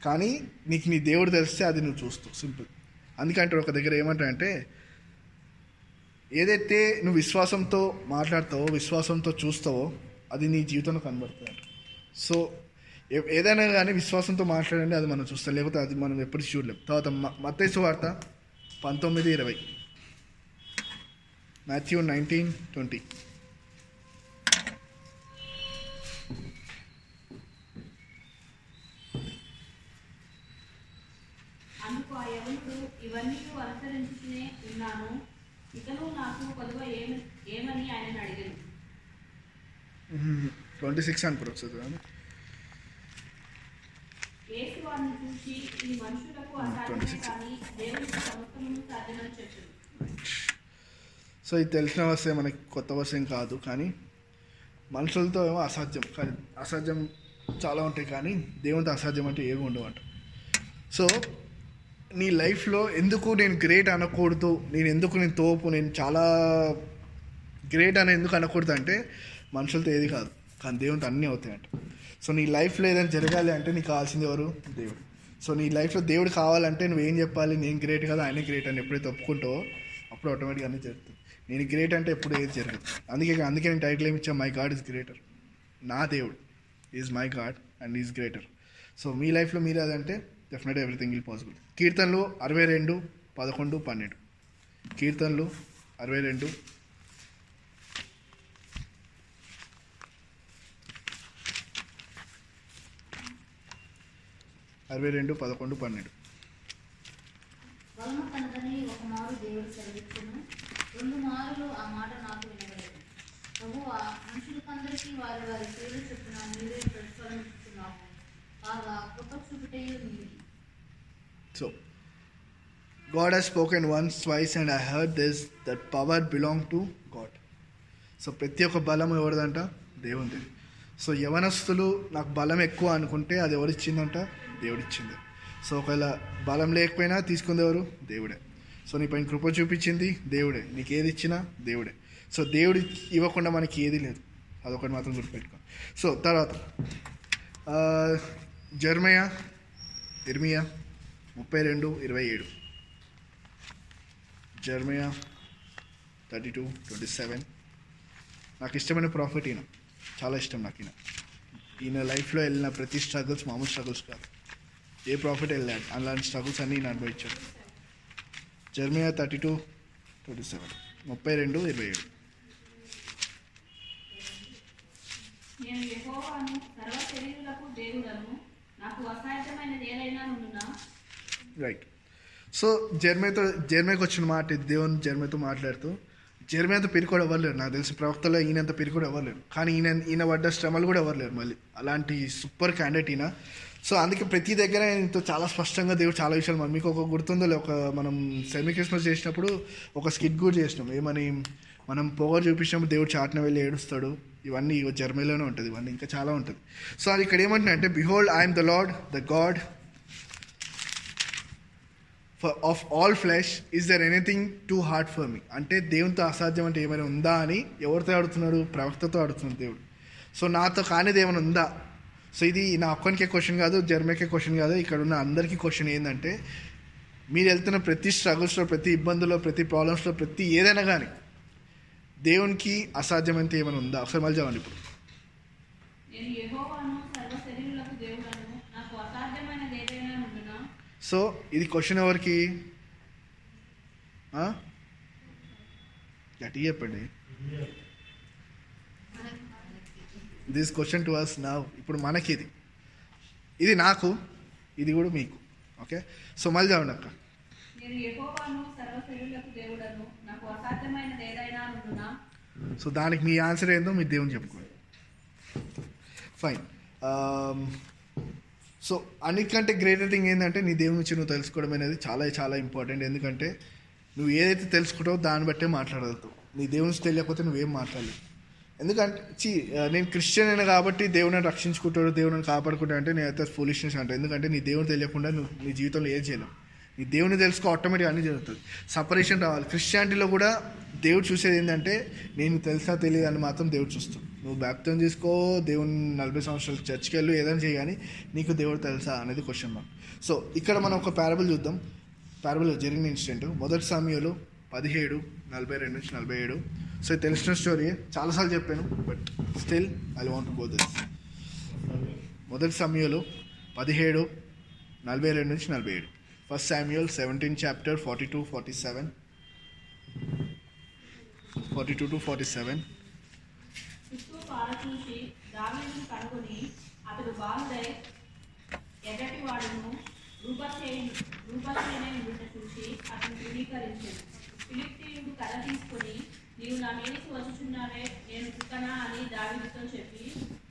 కానీ నీకు నీ దేవుడు తెలిస్తే అది నువ్వు చూస్తావు సింపుల్ అందుకంటే ఒక దగ్గర ఏమంటాడంటే ఏదైతే నువ్వు విశ్వాసంతో మాట్లాడతావో విశ్వాసంతో చూస్తావో అది నీ జీవితంలో కనబడుతుంది. సో ఏదైనా కానీ విశ్వాసంతో మాట్లాడండి అది మనం చూస్తాం. లేకపోతే అది మనం ఎప్పుడు చూడలేం తర్వాత మత్తైసు వార్త పంతొమ్మిది ఇరవై. Matthew nineteen twenty. ఇవన్నీ అనుసరించుకునే ఉన్నాను. ఇతను నాకు కొలువ ఏమి ఏమని ఆయన అడిగాను ట్వంటీ సిక్స్ అనుకోరు ఒకసారి యేసు వారిని చూసి ఈ మనుషులకు అసాధ్యమే 26. కానీ దేవునికి సమస్తము సాధ్యమని చెప్పాడు. సో ఇది తెలిసిన వస్తే మనకి కొత్త వర్షం కాదు కానీ మనుషులతో ఏమో అసాధ్యం. కానీ అసాధ్యం చాలా ఉంటాయి కానీ దేవునితో అసాధ్యం అంటే ఏమి ఉండవంట సో నీ లైఫ్లో ఎందుకు నేను గ్రేట్ అనకూడదు? నేను ఎందుకు నేను తోపు? నేను చాలా గ్రేట్ అని ఎందుకు అనకూడదు అంటే మనుషులతో ఏది కాదు. కానీ దేవునితో అన్నీ అవుతాయంట. సో నీ లైఫ్లో ఏదైనా జరగాలి అంటే నీకు కావాల్సింది ఎవరు? దేవుడు. సో నీ లైఫ్లో దేవుడు కావాలంటే నువ్వేం చెప్పాలి? నేను గ్రేట్ కదా ఆయన గ్రేట్ అని ఎప్పుడైతే ఒప్పుకుంటావో అప్పుడు ఆటోమేటిక్గా అన్నీ జరుగుతుంది నేను గ్రేట్ అంటే ఎప్పుడు ఏది జరగదు. అందుకే అందుకే నేను టైటిల్ ఏమి ఇచ్చా? మై గాడ్ ఇస్ గ్రేటర్ నా దేవుడు. Is my God and is greater so మీ లైఫ్లో మీరు అదంటే డెఫినెట్గా ఎవ్రీథింగ్ ఇల్ పాసిబుల్ కీర్తనలు అరవై రెండు పదకొండు పన్నెండు. కీర్తనలు అరవై రెండు అరవై రెండు పదకొండు పన్నెండు. రెండు మారులు ఆ మాట నాకు వినగలదు ప్రభు మనుషులకందరికీ వారి వారి పేరు చెప్పిన మీరే ప్రతిఫలం ఇస్తున్నావు కాగా కృప చూపుటయు నీది. So, God has spoken once, twice, and I heard this that power belong to God. So ప్రతి ఒక్క బలం ఎవరిదంట? దేవుంది సో యవనస్తులు నాకు బలం ఎక్కువ అనుకుంటే అది ఎవరిచ్చిందంట? దేవుడిచ్చింది. సో ఒకవేళ బలం లేకపోయినా తీసుకుంది ఎవరు? దేవుడే. సో నీ పైన కృప చూపించింది దేవుడే. నీకు ఏది ఇచ్చినా దేవుడే. సో దేవుడు ఇవ్వకుండా మనకి ఏది లేదు. అదొకటి మాత్రం గుర్తుపెట్టుకో. సో తర్వాత జర్మయా ఇర్మియా ముప్పై రెండు ఇరవై ఏడు. Jeremiah thirty two twenty seven. నాకు ఇష్టమైన ప్రాఫిట్ ఈయన. చాలా ఇష్టం నాకు ఈయన. ఈయన లైఫ్లో వెళ్ళిన ప్రతి స్ట్రగుల్స్ మామూలు స్ట్రగుల్స్ కాదు. ఏ ప్రాఫిట్ వెళ్ళాడు అలాంటి స్ట్రగుల్స్ అన్నీ ఈయన అనుభవించాడు. Jeremiah thirty two twenty seven. ముప్పై రెండు ఇరవై ఏడు. నేను యెహోవాను సర్వ శరీరులకు దేవుడను. నాకు అసాధ్యమైనది ఏదైనా ఉండునా? రైట్ సో జర్మేతో జర్మేకి వచ్చిన మాట ఇది దేవుని జర్మేతో మాట్లాడుతూ జర్మేతో పిరికోడు కూడా ఎవ్వలేరు నాకు తెలిసి ప్రవక్తలో ఈయనంత పిరికోడు కూడా లేరు. కానీ ఈయన ఈయన పడ్డ శ్రమలు కూడా ఎవరు మళ్ళీ. అలాంటి సూపర్ క్యాండిడేట్ ఈయన. సో అందుకే ప్రతి దగ్గర చాలా స్పష్టంగా దేవుడు చాలా విషయాలు మనం మీకు ఒక గుర్తుందో ఒక మనం సెమీ క్రిస్మస్ చేసినప్పుడు ఒక స్కిట్ కూడా చేసినాం. ఏమని మనం పొగ చూపించినప్పుడు దేవుడు చాటున వెళ్ళి ఏడుస్తాడు. ఇవన్నీ జర్మనీలోనే ఉంటుంది. ఇవన్నీ ఇంకా చాలా ఉంటుంది. సో అది ఇక్కడ ఏమంటున్నా అంటే behold I'm the lord the God for of all flesh is there anything too hard for me అంటే దేవునితో అసాధ్యం అంటే ఏమైనా ఉందా అని ఎవరితో ఆడుతున్నాడు? ప్రవక్తతో ఆడుతున్నాడు దేవుడు. సో నాతో కానిది ఏమైనా ఉందా? సో ఇది నా ఒక్కనికే క్వశ్చన్ కాదు జర్మకే క్వశ్చన్ కాదు. ఇక్కడ ఉన్న అందరికీ క్వశ్చన్ ఏంటంటే మీరు వెళ్తున్న ప్రతి స్ట్రగుల్స్లో ప్రతి ఇబ్బందుల్లో ప్రతి ప్రాబ్లమ్స్లో ప్రతి ఏదైనా కానీ దేవునికి అసాధ్యమైతే ఏమైనా ఉందా? ఒకసారి మళ్ళీ చదవండి ఇప్పుడు నేను యెహోవాను సర్వ శరీరులకు దేవుడను నాకు అసాధ్యమైనది ఏదైనా ఉండునా సో ఇది క్వశ్చన్ ఎవరికి? ఆ? గట్టిగా చెప్పండి. దిస్ క్వశ్చన్ టు అస్ నా ఇప్పుడు మనకి ఇది ఇది నాకు ఇది కూడా మీకు. ఓకే? సో మళ్ళీ చదవండి అక్క. సో దానికి మీ ఆన్సర్ ఏందో మీ దేవుని చెప్పుకోండి. ఫైన్ సో అన్నిటికంటే గ్రేటర్ థింగ్ ఏంటంటే నీ దేవుని నుంచి నువ్వు తెలుసుకోవడం అనేది చాలా చాలా ఇంపార్టెంట్ ఎందుకంటే నువ్వు ఏదైతే తెలుసుకుంటావో దాన్ని బట్టే మాట్లాడగలుగుతావు నీ దేవుని తెలియకపోతే నువ్వేం మాట్లాడలేవు. ఎందుకంటే చి నేను క్రిస్టియన్ అయినా కాబట్టి దేవుని రక్షించుకుంటాడు దేవుని కాపాడుకుంటా అంటే నేనైతే ఫులిష్నెస్ అంట. ఎందుకంటే నీ దేవుని తెలియకుండా నువ్వు నీ జీవితంలో ఏం చేయలేవు. నీ దేవుని తెలుసుకో ఆటోమేటిక్ అన్నీ జరుగుతుంది. సపరేషన్ రావాలి. క్రిస్టియానిటీలో కూడా దేవుడు చూసేది ఏంటంటే నేను తెలుసా తెలియదు అని మాత్రం దేవుడు చూస్తాడు. నువ్వు బ్యాప్తం చేసుకో దేవుని నలభై సంవత్సరాలు చర్చికి వెళ్ళు ఏదైనా చేయగాని నీకు దేవుడు తెలుసా అనేది క్వశ్చన్ మార్క్ సో ఇక్కడ మనం ఒక పారబుల్ చూద్దాం. పారబుల్ జరిగిన ఇన్సిడెంట్ మొదటి సమయంలో పదిహేడు నలభై రెండు నుంచి నలభై ఏడు. సో తెలిసిన స్టోరీ చాలాసార్లు చెప్పాను but still I want go this మొదటి సమయంలో పదిహేడు నలభై రెండు నుంచి నలభై ఏడు. First Samuel seventeen chapter forty two forty seven forty two to forty seven చుట్టూ పారచూసి దావీదును కనుగొని అతడు బాలుడై ఎర్రటి వాడును రూపచేయ రూపచేయనే ఉండుట చూసి అతను ధృవీకరించాడు ఫిలిప్తీయుడు కథ తీసుకొని నీవు నా మీదకి వచ్చుచున్నావే నేను కుక్కనా అని దావీదుతో చెప్పి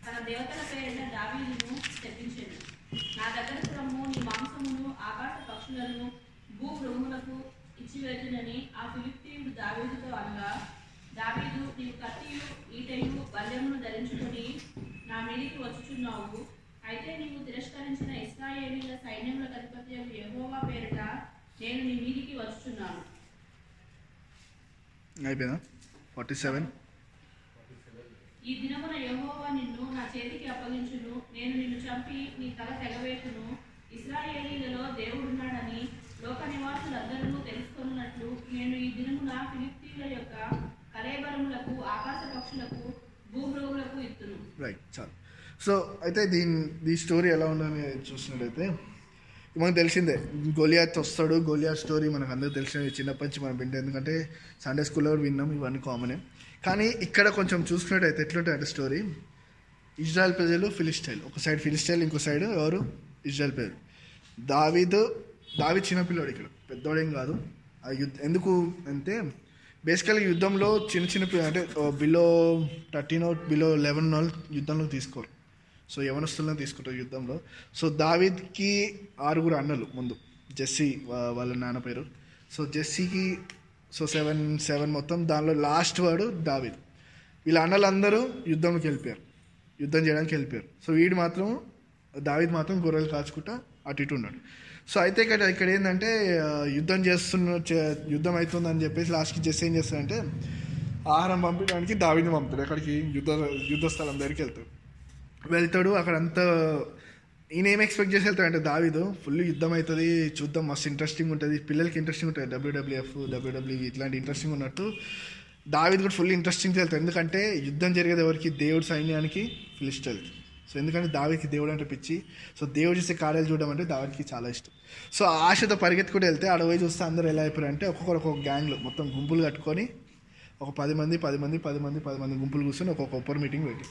తన దేవతల పేరిట దావీదును తెప్పించాడు నా దగ్గరకు రమ్ము నీ మాంసమును ఆకాశ పక్షులను భూ ఇచ్చివేతునని ఆ ఫిలిప్తీయుడు దావీదుతో అనగా దావీదు నీవు కత్తియు ఈటయు బల్యమును ధరించుకొని నా మీదికి వచ్చుచున్నావు. అయితే నీవు తిరస్కరించిన ఇస్రాయేలీల సైన్యముల అధిపతి యెహోవా పేరిట నేను నీ మీదికి వచ్చుచున్నాను. అయిపోయిందా? Forty seven? ఈ దినమున యహోవా నిన్ను నా చేతికి అప్పగించును. నేను నిన్ను చంపి నీ తల తెగవేతును ఇస్రాయేలీలలో దేవుడున్నాడని లోక నివాసులందరూ తెలుసుకున్నట్లు నేను ఈ దినమున ఫిలిప్తీల యొక్క కలేబరములకు ఆకాశ పక్షులకు భూమృగులకు ఇత్తును. రైట్ చాలు. సో అయితే దీని ఈ స్టోరీ ఎలా ఉందని చూసినట్లయితే మనకు తెలిసిందే గోలియాత్ వస్తాడు. గోలియాత్ స్టోరీ మనకు అందరూ తెలిసినది చిన్నప్పటి నుంచి మనం వింటే. ఎందుకంటే సండే స్కూల్లో కూడా విన్నాం ఇవన్నీ కామనే కానీ ఇక్కడ కొంచెం చూసుకున్నట్టయితే ఎట్లుంటాయి అంటే స్టోరీ ఇజ్రాయల్ ప్రజలు ఫిలిస్టైల్ ఒక సైడ్ ఫిలిస్టైల్ ఇంకో సైడ్ ఎవరు? ఇజ్రాయల్ ప్రజలు. దావీదు దావి చిన్నపిల్లాడు ఇక్కడ. పెద్దోడేం కాదు. ఆ యుద్ధ ఎందుకు అంటే బేసికల్గా యుద్ధంలో చిన్న చిన్న పిల్లలు అంటే బిలో థర్టీన్ బిలో లెవెన్ వాళ్ళు యుద్ధంలో తీసుకోరు. సో యవనస్తులను తీసుకుంటారు యుద్ధంలో. సో దావిద్కి ఆరుగురు అన్నలు ముందు. జెస్సీ వాళ్ళ నాన్న పేరు. సో జెస్సీకి సో సెవెన్ సెవెన్ మొత్తం దానిలో లాస్ట్ వాడు దావిద్ వీళ్ళ అన్నలందరూ యుద్ధంకి వెళ్ళిపోయారు. యుద్ధం చేయడానికి వెళ్ళిపోయారు. సో వీడు మాత్రం దావిద్ మాత్రం గొర్రెలు కాచుకుంటా అటు ఇటు ఉన్నాడు. సో అయితే ఇక్కడ ఇక్కడ ఏంటంటే యుద్ధం చేస్తున్న యుద్ధం అవుతుందని చెప్పేసి లాస్ట్కి జెస్ ఏం చేస్తాడంటే ఆహారం పంపించడానికి దావిని పంపుతాడు. అక్కడికి యుద్ధ యుద్ధ స్థలం దగ్గరికి వెళ్తాడు. వెళ్తాడు అక్కడ నేనేం ఏం ఎక్స్పెక్ట్ చేసి వెళ్తాడంటే దావిదు ఫుల్ యుద్ధం అవుతుంది చూద్దాం మస్తు ఇంట్రెస్టింగ్ ఉంటుంది పిల్లలకి ఇంట్రెస్టింగ్ ఉంటుంది డబ్ల్యూడబ్ల్యూఎఫ్ డబ్ల్యూడబ్ల్యూ ఇట్లాంటి ఇంట్రెస్టింగ్ ఉన్నట్టు. దావిది కూడా ఫుల్ ఇంట్రెస్టింగ్ వెళ్తాడు ఎందుకంటే యుద్ధం జరిగేది ఎవరికి? దేవుడి సైన్యానికి ఫిలిస్టల్కి సో ఎందుకంటే దావికి దేవుడు అంటే పిచ్చి. సో దేవుడు చేసే కార్యాలు చూడడం అంటే దావికి చాలా ఇష్టం. సో ఆశతో పరిగెత్తుకుంటూ వెళ్తే ఆడ పోయి చూస్తే అందరూ ఎలా అయిపోయారు అంటే ఒక్కొక్కరు ఒక్కొక్క గ్యాంగ్లో మొత్తం గుంపులు కట్టుకొని ఒక పది మంది పది మంది పది మంది పది మంది గుంపులు కూర్చొని ఒక్కొక్క ఒప్పర్ మీటింగ్ పెట్టి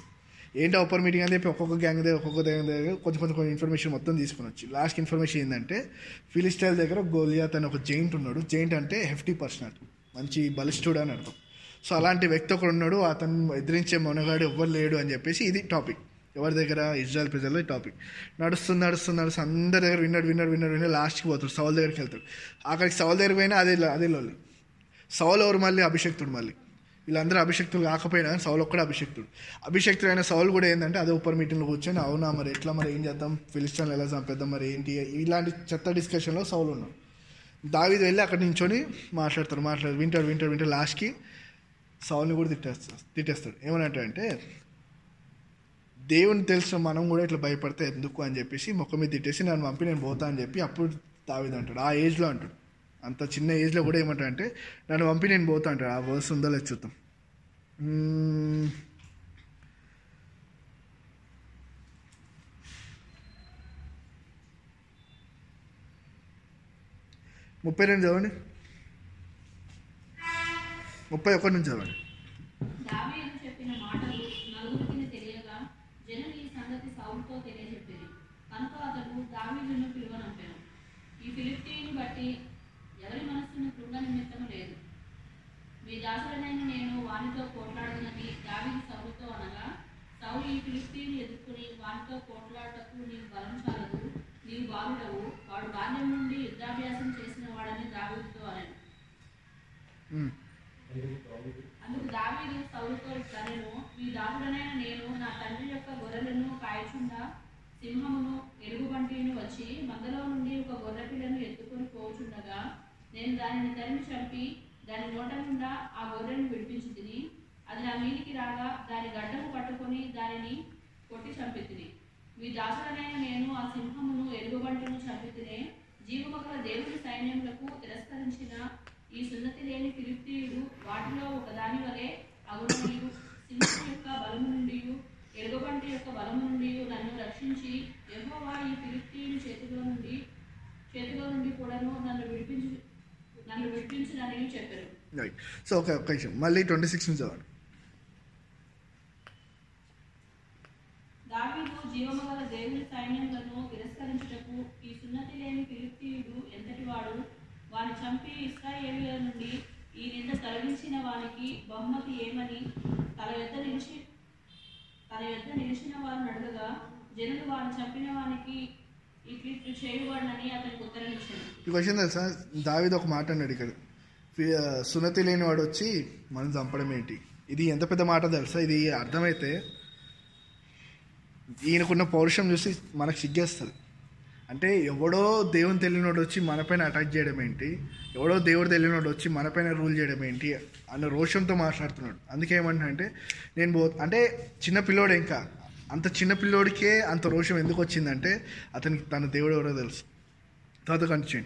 ఏంటి ఒప్పర్ మీటింగ్ అని చెప్పి ఒక్కొక్క గ్యాంగ్ దగ్గర ఒక్కొక్క దగ్గర దగ్గర కొంచెం కొంచెం కొంచెం ఇన్ఫర్మేషన్ మొత్తం తీసుకుని వచ్చి. లాస్ట్ ఇన్ఫర్మేషన్ ఏంటంటే ఫిలిస్టైల్ దగ్గర గోలియాత్ అని ఒక జైంట్ ఉన్నాడు. జైంట్ అంటే హెఫ్టీ పర్సనాలిటీ మంచి బలిష్ఠుడు అని అర్థం. సో అలాంటి వ్యక్తి ఒకడు ఉన్నాడు. అతను ఎదిరించే మొనగాడు ఎవ్వరు లేడు అని చెప్పేసి ఇది టాపిక్ ఎవరి దగ్గర? ఇజ్రాయల్ ప్రజల్లో ఈ టాపిక్ నడుస్తుంది నడుస్తుంది నడుస్తుంది. అందరి దగ్గర విన్నాడు విన్నాడు విన్నాడు విన్నాడు. లాస్ట్కి పోతాడు. సౌల్ దగ్గరికి వెళ్తాడు. అక్కడికి సౌల్ దగ్గరికి పోయినా అదే అదే లోలి. సౌల్ ఎవరు మళ్ళీ? అభిషేక్తుడు మళ్ళీ. వీళ్ళందరూ అభిషక్తులు కాకపోయినా సౌలు ఒక్కడే అభిషక్తుడు. అభిషక్తుడు అయిన సౌలు కూడా ఏంటంటే అదే ఉపర్ మీటింగ్లో కూర్చొని అవునా మరి ఎట్లా మరి ఏం చేద్దాం? ఫిలిస్టాన్ ఎలా చంపేద్దాం మరి ఏంటి? ఇలాంటి చెత్త డిస్కషన్లో సౌలు ఉన్నాడు. దావీదు వెళ్ళి అక్కడ నించొని మాట్లాడతారు మాట్లాడు వింటాడు వింటాడు వింటాడు. లాస్ట్కి సౌల్ని కూడా తిట్టేస్తాడు తిట్టేస్తాడు. ఏమనంటే దేవుని తెలిసిన మనం కూడా ఇట్లా భయపడితే ఎందుకు? అని చెప్పేసి మొక్క మీద తిట్టేసి నన్ను పంపి నేను పోతా అని చెప్పి అప్పుడు దావిదంటాడు అంటాడు. ఆ ఏజ్లో అంటాడు. అంత చిన్న ఏజ్లో కూడా ఏమంటా అంటే నన్ను పంపి నేను పోతా అంటాడు ఆ వర్స్ ఉందో లేదు చూద్దాం. ముప్పై రెండు చదవండి. ముప్పై ఒకటి నుంచి చదవండి దావీదు చెప్పిన మాటలు నలుగురికి తెలియగా జనులు ఈ సంగతి సౌలుతో తెలియజెప్పారు కనుక అతడు దావీదును పిలువనంపాను ఈ ఫిలిప్తీని బట్టి ఎవరి మనస్సును కృంగ నిమిత్తము లేదు మీ దాసుడనైన నేను వానితో పోట్లాడునని దావీదు సౌలుతో అనగా సౌలు ఈ ఫిలిప్తీని ఎదుర్కొని వానితో పోట్లాడటకు నీవు బలం చాలదు నీవు బాలుడవు వాడు బాల్యం నుండి యుద్ధాభ్యాసం చేసిన వాడని దావీదుతో అనను. అందుకు దావీదు సౌలుతో ఇట్లనెను మీ దాసుడనైన నేను నా తండ్రి యొక్క గొర్రెలను కాయచుండా సింహమును ఎలుగుబంటిని వచ్చి మందలో నుండి ఒక గొర్రె పిల్లను ఎత్తుకొని పోచుండగా నేను దానిని తరిమి చంపి దాని నోట ఆ గొర్రెను విడిపించి తిని అది నా మీదికి రాగా దాని గడ్డము పట్టుకొని దానిని కొట్టి చంపి మీ దాసుడనైన నేను ఆ సింహమును ఎలుగుబంటిను చంపి తినే జీవమగల దేవుని సైన్యములకు తిరస్కరించిన ఈ సున్నతి లేని ఫిలిప్తీయుడు వాటిలో ఒకదాని వలె అగుణి సింహం యొక్క బలము నుండి ఎలుగుబంటి యొక్క బలము నుండి నన్ను రక్షించి యెహోవా ఈ ఫిలిప్తీయుని చేతిలో నుండి చేతిలో నుండి కూడాను నన్ను విడిపించు నన్ను విడిపించునని చెప్పారు రైట్ సో ఓకే ఒక్క నిమిషం మళ్ళీ ట్వంటీ సిక్స్ నుంచి చదవండి వాని చంపి ఇస్రాయేలీల నుండి ఈ నింద తొలగించిన వానికి బహుమతి ఏమని? తన యొద్ద నిలిచి తన యొద్ద నిలిచిన అడగగా జనులు వారిని చంపిన వానికి అతనికి ఉత్తరం ఈ క్వశ్చన్ తెలుసా? దావిది ఒక మాట అన్నాడు ఇక్కడ. సున్నతి లేని వాడు వచ్చి మనం చంపడం ఏంటి? ఇది ఎంత పెద్ద మాట తెలుసా? ఇది అర్థమైతే ఈయనకున్న పౌరుషం చూసి మనకు సిగ్గేస్తుంది. అంటే ఎవడో దేవుని తెలియనోడు వచ్చి మనపైన అటాక్ చేయడం ఏంటి? ఎవడో దేవుడు తెలియనోడు వచ్చి మనపైన రూల్ చేయడం ఏంటి? అన్న రోషంతో మాట్లాడుతున్నాడు. అందుకే ఏమంటున్నాడంటే నేను పో అంటే చిన్న పిల్లోడు ఇంకా. అంత చిన్న పిల్లోడికే అంత రోషం ఎందుకు వచ్చిందంటే అతనికి తన దేవుడు ఎవరో తెలుసు. తర్వాత కంటిన్యూ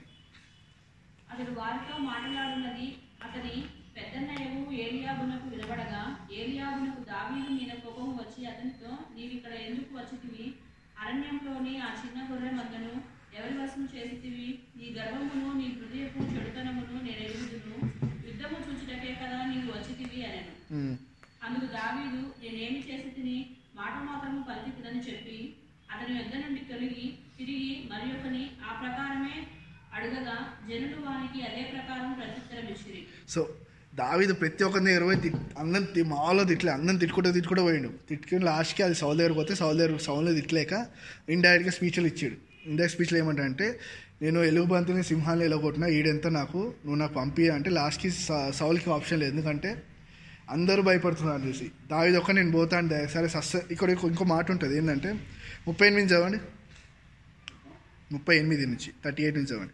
అతడు వారితో మాట్లాడున్నది అతని పెద్దన్నయ్యవు ఏలియాబునకు వినబడగా ఏలియాబునకు దావీదు మీద కోపం వచ్చి అతనితో నీవిక్కడ ఎందుకు వచ్చితివి? అరణ్యంలోని ఆ చిన్న గొర్రె మందను ఎవరి వశం చేసితివి? నీ గర్వమును నీ హృదయపు చెడుతనమును నేను ఎరుగుదును. యుద్ధము చూచుటకే కదా నీవు వచ్చితివి అనెను. అందుకు దావీదు నేనేమి చేసి తిని మాట మాత్రము పలికితుదని చెప్పి అతని యొద్ద నుండి తొలగి తిరిగి మరి ఒకని ఆ ప్రకారమే అడగగా జనులు వానికి అదే ప్రకారం ప్రత్యుత్తరం ఇచ్చిరి. సో దావీదు ప్రతి ఒక్కరిని దగ్గర పోయి తిట్ అందరం తి- మామూలుగా తిట్లే అందరం తిట్టుకుంటూ తిట్టుకుంటూ పోయిండు. తిట్టుకుని లాస్ట్కి అది సౌల్ దగ్గర పోతే సౌల్ దగ్గర సౌల్ని తిట్టలేక ఇండైరెక్ట్గా స్పీచ్లు ఇచ్చాడు. ఇండైరెక్ట్ స్పీచ్లు ఏమంటాడంటే నేను ఎలుగుబంతిని సింహాన్ని ఎలగొట్టినా ఈడెంత నాకు నువ్వు నాకు పంపి అంటే లాస్ట్కి సౌల్కి ఆప్షన్ లేదు. ఎందుకంటే అందరూ భయపడుతున్నారు చూసి దావిది ఒక్క నేను పోతా అంటే సరే సస్త ఇక్కడ ఇంకో ఇంకో మాట ఉంటుంది. ఏంటంటే ముప్పై ఎనిమిది చదవండి. ముప్పై ఎనిమిది నుంచి థర్టీ ఎయిట్ నుంచి చదవండి.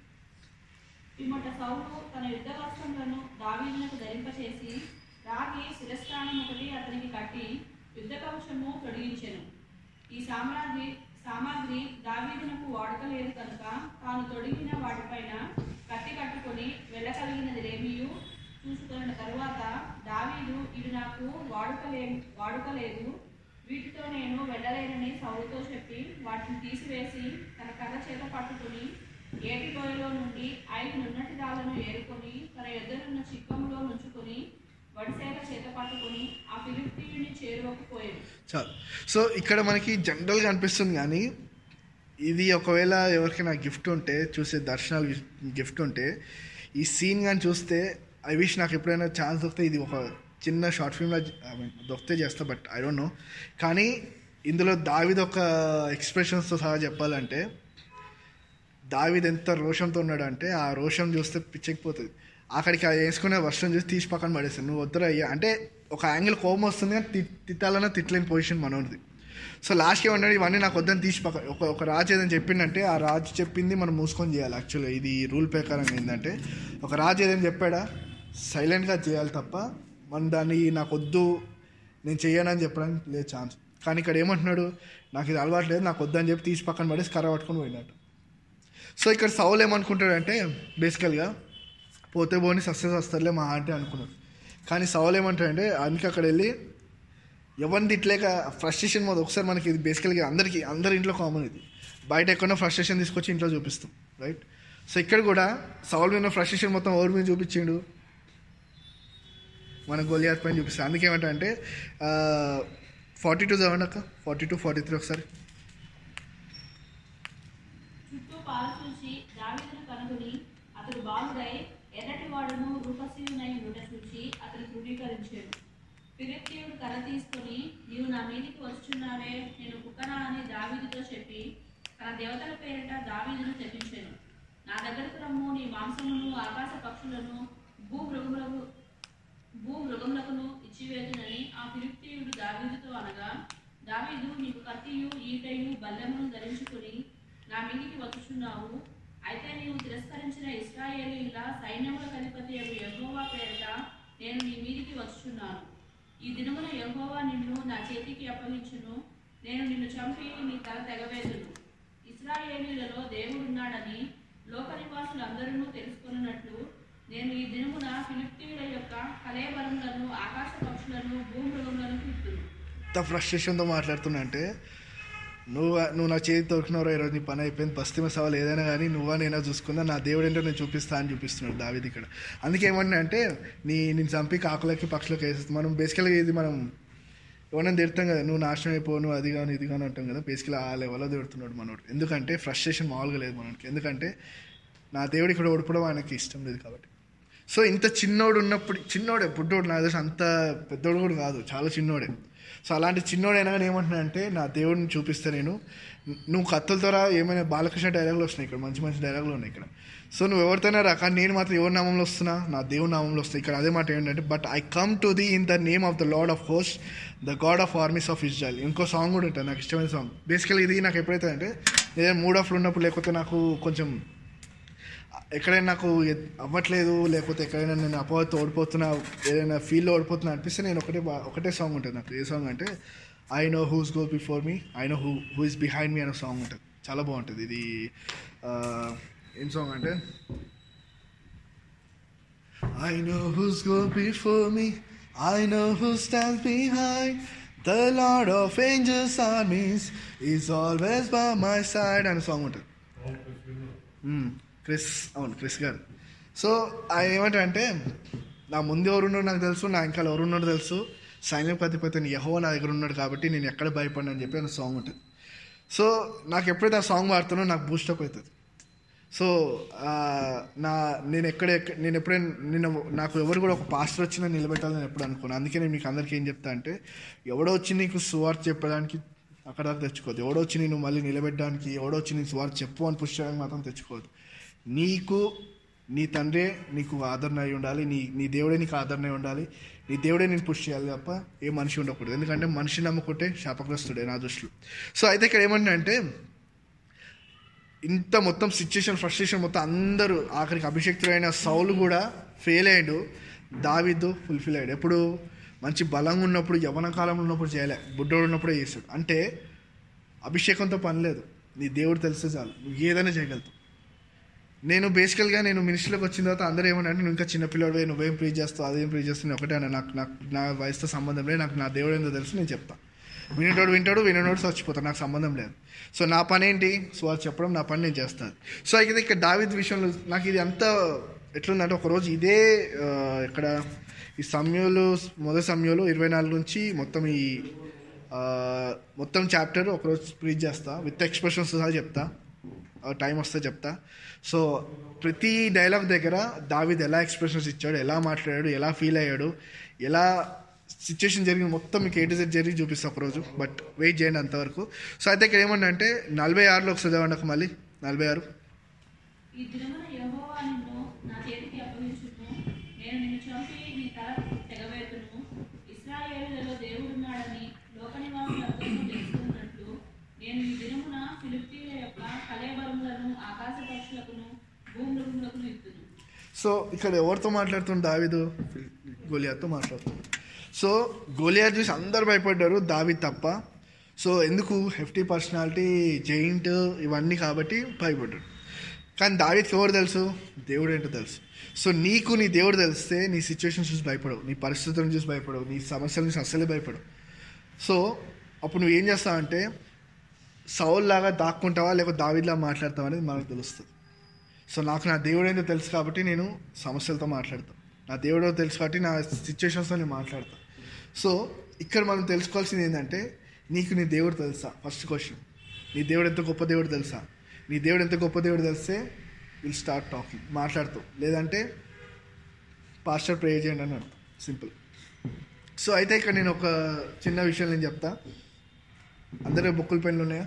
పిమ్మట సౌలు తన యుద్ధ వస్త్రములను దావీలకు ధరింపచేసి రాగి శిరస్థానం ఒకటి అతనికి కట్టి యుద్ధ కవచము తొడిగించెను. ఈ సామ్రాగ్రి సామాగ్రి దావీదునకు వాడకలేదు కనుక తాను తొడిగిన వాటిపైన కట్టి కట్టుకొని వెళ్ళగలిగినది రేమియు చూసుకున్న తరువాత దావీదు ఇది నాకు వాడుకలే వాడుకలేదు. వీటితో నేను వెళ్ళలేనని సౌలుతో చెప్పి వాటిని తీసివేసి తన కథ చేత పట్టుకుని ఏటి లోయలో నుండి ఐదు నున్నటి రాళ్ళను ఏరుకొని తన ఎదురున్న చిక్కంలో నుంచుకొని చాలు. సో ఇక్కడ మనకి జనరల్గా అనిపిస్తుంది కానీ ఇది ఒకవేళ ఎవరికైనా గిఫ్ట్ ఉంటే చూసే దర్శనాలు గిఫ్ట్ ఉంటే ఈ సీన్ కానీ చూస్తే ఐ విష్ నాకు ఎప్పుడైనా ఛాన్స్ దొరికితే ఇది ఒక చిన్న షార్ట్ ఫిల్మ్లో దొరికితే చేస్తా బట్ ఐ డోంట్ నో కానీ ఇందులో దావిది ఒక ఎక్స్ప్రెషన్స్తో సహా చెప్పాలంటే దావిది ఎంత రోషంతో ఉన్నాడు అంటే ఆ రోషం చూస్తే పిచ్చకపోతుంది అక్కడికి అది వేసుకునే వర్షం చూసి తీసి పక్కన పడేస్తాను నువ్వు వద్దురా అయ్యా. అంటే ఒక యాంగిల్ కోపం వస్తుంది కానీ తి- తిట్టాలన్నా తిట్టలేని పొజిషన్ మనోడిది. సో లాస్ట్కి ఏమన్నాడు ఇవన్నీ నాకు వద్దని తీసి పక్క ఒక ఒక రాజు ఏదైనా చెప్పిందంటే ఆ రాజు చెప్పింది మనం మూసుకొని చేయాలి. యాక్చువల్గా ఇది రూల్ ప్రకారం ఏంటంటే ఒక రాజు ఏదైనా చెప్పాడా? సైలెంట్గా చేయాలి తప్ప మనం దాన్ని నాకు వద్దు నేను చెయ్యనని చెప్పడానికి లేదు ఛాన్స్. కానీ ఇక్కడ ఏమంటున్నాడు? నాకు ఇది అలవాటు లేదు నాకు వద్దని చెప్పి తీసి పక్కన పడేసి కర్ర పట్టుకొని పోయినట్టు సో ఇక్కడ సౌలు ఏమనుకుంటాడంటే బేసికల్గా పోతే పోని సక్సెస్ వస్తారులే మా ఆంటీ అనుకున్నాడు. కానీ సౌలు ఏమంటాడంటే అందుకే అక్కడ వెళ్ళి ఎవరిని తిట్టలేక ఫ్రస్ట్రేషన్ మొదలు ఒకసారి మనకి ఇది బేసికల్గా అందరికీ అందరి ఇంట్లో కామన్ ఇది. బయట ఎక్కడో ఫ్రస్ట్రేషన్ తీసుకొచ్చి ఇంట్లో చూపిస్తాం రైట్ సో ఇక్కడ కూడా సౌల్ మీద ఫ్రస్ట్రేషన్ మొత్తం ఎవరి మీద చూపించిండు? మన గోలియాత్ పైన చూపిస్తాం అందుకేమంటే ఫార్టీ టూ చదవండి అక్క. ఫార్టీ టూ ఫార్టీ త్రీ ఒకసారి. పాలు చూసి దావీదును కనుగొని అతడు బాలుడై ఎర్రటి వాడును రూపశీలునై ఉండుట చూసి అతడు ధృవీకరించాడు ఫిలిప్తీయుడు కర్ర తీసుకొని నీవు నా మీదికి వస్తున్నావే నేను కుక్కనా అని దావీదుతో చెప్పి తన దేవతల పేరిట దావీదును తెప్పించాను నా దగ్గరకు రమ్ము నీ మాంసమును ఆకాశ పక్షులను భూమృగములకు భూమృగములకును భూ మృగములకును ఆ ఫిలిప్తీయుడు దావీదుతో అనగా దావీదు నీకు కత్తియు ఈటయు బల్లెమును ధరించుకుని నా మీదికి వచ్చుచున్నావు అయితే నీవు తిరస్కరించిన ఇస్రాయేలీల సైన్యముల అధిపతి యహోవా పేరిట నేను నీ మీదికి వచ్చుచున్నాను. ఈ దినమున యహోవా నిన్ను నా చేతికి అప్పగించును. నేను నిన్ను చంపి నీ తల తెగవేదును. ఇస్రాయేలీలలో దేవుడున్నాడని లోక నివాసులందరూ తెలుసుకున్నట్లు నేను ఈ దినమున ఫిలిప్తీయుల యొక్క కలేబరములను ఆకాశ పక్షులను భూమృగములను తిప్పును ఫ్రస్ట్రేషన్తో మాట్లాడుతున్నా అంటే నువ్వు నువ్వు నా చేతి దొరికినవరా ఈరోజు నీ పని అయిపోయింది. పశ్చిమ సవాలు ఏదైనా కానీ నువ్వా నేనా చూసుకుందా నా దేవుడు ఏంటో నేను చూపిస్తా అని చూపిస్తున్నాడు దావిది ఇక్కడ. అందుకే ఏమన్నా అంటే నీ నేను చంపి కాకులకి పక్షులకి వేసేస్తాం. మనం బేసికల్గా ఇది మనం ఎవరైనా తిడతాం కదా నువ్వు నాశనం అయిపో నువ్వు అది కానీ ఇది కానీ అంటాం కదా. బేసికల్గా ఆ లెవెల్లో తిడుతున్నాడు మనోడు. ఎందుకంటే ఫ్రస్ట్రేషన్ మామూలుగా లేదు మనకి ఎందుకంటే నా దేవుడు ఇక్కడ ఓడిపోవడం ఆయనకి ఇష్టం లేదు కాబట్టి. సో ఇంత చిన్నోడు ఉన్నప్పుడు చిన్నోడే పుట్టోడు నా తెలిసి అంత పెద్దోడు కూడా కాదు. చాలా చిన్నోడే. సో అలాంటి చిన్నోడైనా కానీ ఏమంటున్నా అంటే నా దేవుడిని చూపిస్తే నేను. నువ్వు కత్తుల ద్వారా ఏమైనా బాలకృష్ణ డైలాగులు వస్తున్నాయి ఇక్కడ మంచి మంచి డైలాగులు ఉన్నాయి ఇక్కడ. సో నువ్వు ఎవరితోనే రా కానీ నేను మాత్రం ఎవరి నామంలో వస్తున్నా? నా దేవుని నామంలో వస్తున్నా. ఇక్కడ అదే మాట ఏంటంటే but I come to the in the name of the lord of host the God of armies of Israel ఇంకో సాంగ్ కూడా ఉంటుంది నాకు ఇష్టమైన సాంగ్ బేసికల్ ఇది నాకు ఎప్పుడైతే అంటే నేను మూడ్ ఆఫ్లో ఉన్నప్పుడు లేకపోతే నాకు కొంచెం ఎక్కడైనా నాకు అవ్వట్లేదు లేకపోతే ఎక్కడైనా నేను అపవాదతో ఓడిపోతున్నా ఏదైనా ఫీల్డ్లో ఓడిపోతున్నా అనిపిస్తే నేను ఒకటే బా- ఒకటే సాంగ్ ఉంటుంది నాకు ఏ సాంగ్ అంటే I know who's go before me I know who who is behind me అనే సాంగ్ ఉంటుంది చాలా బాగుంటుంది ఇది ఏం సాంగ్ అంటే I know who's go before me. I know who stands behind. The Lord of Angels armies is always by my side అని song ఉంటుంది మ్మ్. క్రిస్ అవును క్రిస్ గారు. సో ఆయన ఏమంటారంటే నా ముందు ఎవరున్నారో నాకు తెలుసు నా ఇంకా ఎవరున్నారో తెలుసు. సైన్యం అధిపతిని యహో నా దగ్గర ఉన్నాడు కాబట్టి నేను ఎక్కడ భయపడిన అని చెప్పి ఆ సాంగ్ ఉంటుంది. సో నాకు ఎప్పుడైతే ఆ సాంగ్ పాడుతానో నాకు బూస్టప్ అవుతుంది. సో నా నేను ఎక్కడ నేను ఎప్పుడైనా నేను నాకు ఎవరు కూడా ఒక పాస్టర్ వచ్చినా నిలబెట్టాలని ఎప్పుడు అనుకోను. అందుకే నేను మీకు అందరికీ ఏం చెప్తా అంటే ఎవడో వచ్చి నీకు సువార్త చెప్పడానికి అక్కడ దాకా తెచ్చుకోవద్దు. ఎవడో వచ్చి నేను మళ్ళీ నిలబెట్టడానికి ఎవడో వచ్చి నీకు సువార్త చెప్పు అని పుష్ చేయడానికి మాత్రం తెచ్చుకోవద్దు. నీకు నీ తండ్రే నీకు ఆదరణ అయి ఉండాలి. నీ నీ దేవుడే నీకు ఆదరణ అయి ఉండాలి. నీ దేవుడే నేను పుష్ చేయాలి తప్ప ఏ మనిషి ఉండకూడదు. ఎందుకంటే మనిషి నమ్ముకుంటే శాపగ్రస్తుడే నా దృష్టిలో. సో అయితే ఇక్కడ ఏమంటే ఇంత మొత్తం సిచ్యుయేషన్ ఫ్రస్ట్రేషన్ మొత్తం అందరూ ఆఖరికి అభిషక్తులైన సౌలు కూడా ఫెయిల్ అయ్యాడు. దావిద్దు ఫుల్ఫిల్ అయ్యాడు. ఎప్పుడు మంచి బలంగా ఉన్నప్పుడు యవన కాలంలో ఉన్నప్పుడు చేయలే. బుడ్డోడు ఉన్నప్పుడే చేస్తాడు అంటే అభిషేకంతో పని లేదు. నీ దేవుడు తెలిస్తే చాలు. నువ్వు ఏదైనా చేయగలుగుతావు. నేను బేసికల్గా నేను మినిస్ట్రీలోకి వచ్చిన తర్వాత అందరూ ఏమన్నా నువ్వు ఇంకా చిన్నపిల్లడు నువ్వేం ప్రీ చేస్తావు అదేం ప్రీ చేస్తావు ఒకటే అన్న నాకు నాకు నా వయసుతో సంబంధం లేదు నాకు నా దేవుడు ఏందో తెలుసు నేను చెప్తాను వినేటోడు వింటాడు వినేటోడు చచ్చిపోతాడు నాకు సంబంధం లేదు. సో నా పని ఏంటి? సో అది చెప్పడం నా పని నేను చేస్తాను. సో అయితే ఇక్కడ దావిద్ విషయంలో నాకు ఇది అంత ఎట్లుందంటే ఒకరోజు ఇదే ఇక్కడ ఈ సమయంలో మొదటి సమయంలో ఇరవై నాలుగు నుంచి మొత్తం ఈ మొత్తం చాప్టర్ ఒకరోజు ప్రీచ్ చేస్తా విత్ ఎక్స్ప్రెషన్స్ సహా చెప్తా టైం వస్తే చెప్తా. సో ప్రతి డైలాగ్ దగ్గర దావిద్ ఎలా ఎక్స్ప్రెషన్స్ ఇచ్చాడు ఎలా మాట్లాడాడు ఎలా ఫీల్ అయ్యాడు ఎలా సిచ్యువేషన్ జరిగింది మొత్తం మీకు ఏ టు జెడ్ జరిగి చూపిస్తా ఒకరోజు బట్ వెయిట్ చేయండి అంతవరకు. సో అయితే ఇక్కడ ఏమంటే నలభై ఆరులో ఒకసారి చదవండి ఒక మళ్ళీ. నలభై ఆరు ఈ దినమున యెహోవా నిన్ను నా చేతికి అప్పగించును నేను నిన్ను చంపి నీ తల తెగవేతును ఇస్రాయేలులలో దేవుడున్నాడని లోక నివాసులందరూ తెలుసుకున్నట్లు నేను ఈ దినమున ఫిలిప్పీల యొక్క కలేబరములను ఆకాశ పక్షులకును భూమృగములకును ఇస్తును సో ఇక్కడ ఎవరితో మాట్లాడుతుంది దావిదు? గోలియాతో మాట్లాడుతుంది సో గోలియా చూసి అందరు భయపడ్డారు దావిద్ తప్ప. సో ఎందుకు? హెఫ్టీ పర్సనాలిటీ జైంట్ ఇవన్నీ కాబట్టి భయపడ్డాడు కానీ దావిద్కి ఎవరు తెలుసు? దేవుడు ఏంటో తెలుసు. సో నీకు నీ దేవుడు తెలిస్తే నీ సిచ్యువేషన్ చూసి భయపడవు. నీ పరిస్థితులను చూసి భయపడవు. నీ సమస్యల నుంచి అస్సలే భయపడవు. సో అప్పుడు నువ్వు ఏం చేస్తావంటే సౌల్ లాగా దాక్కుంటావా? లేకపోతే దావిద్లా మాట్లాడతావు అనేది మనకు తెలుస్తుంది. సో నాకు నా దేవుడు ఏంటో తెలుసు కాబట్టి నేను సమస్యలతో మాట్లాడతాను నా దేవుడో తెలుసు కాబట్టి నా సిచ్యువేషన్స్తో నేను మాట్లాడతాను సో ఇక్కడ మనం తెలుసుకోవాల్సింది ఏంటంటే నీకు నీ దేవుడు తెలుసా? ఫస్ట్ క్వశ్చన్ నీ దేవుడు ఎంత గొప్ప దేవుడు తెలుసా? నీ దేవుడు ఎంత గొప్ప దేవుడు తెలిస్తే విల్ స్టార్ట్ టాకింగ్ మాట్లాడుతావు. లేదంటే పాస్టర్ ప్రే చేయండి అని అర్థం. సింపుల్ సో అయితే ఇక్కడ నేను ఒక చిన్న విషయం నేను చెప్తా. అందరూ బుక్కుల పెన్లు ఉన్నాయా?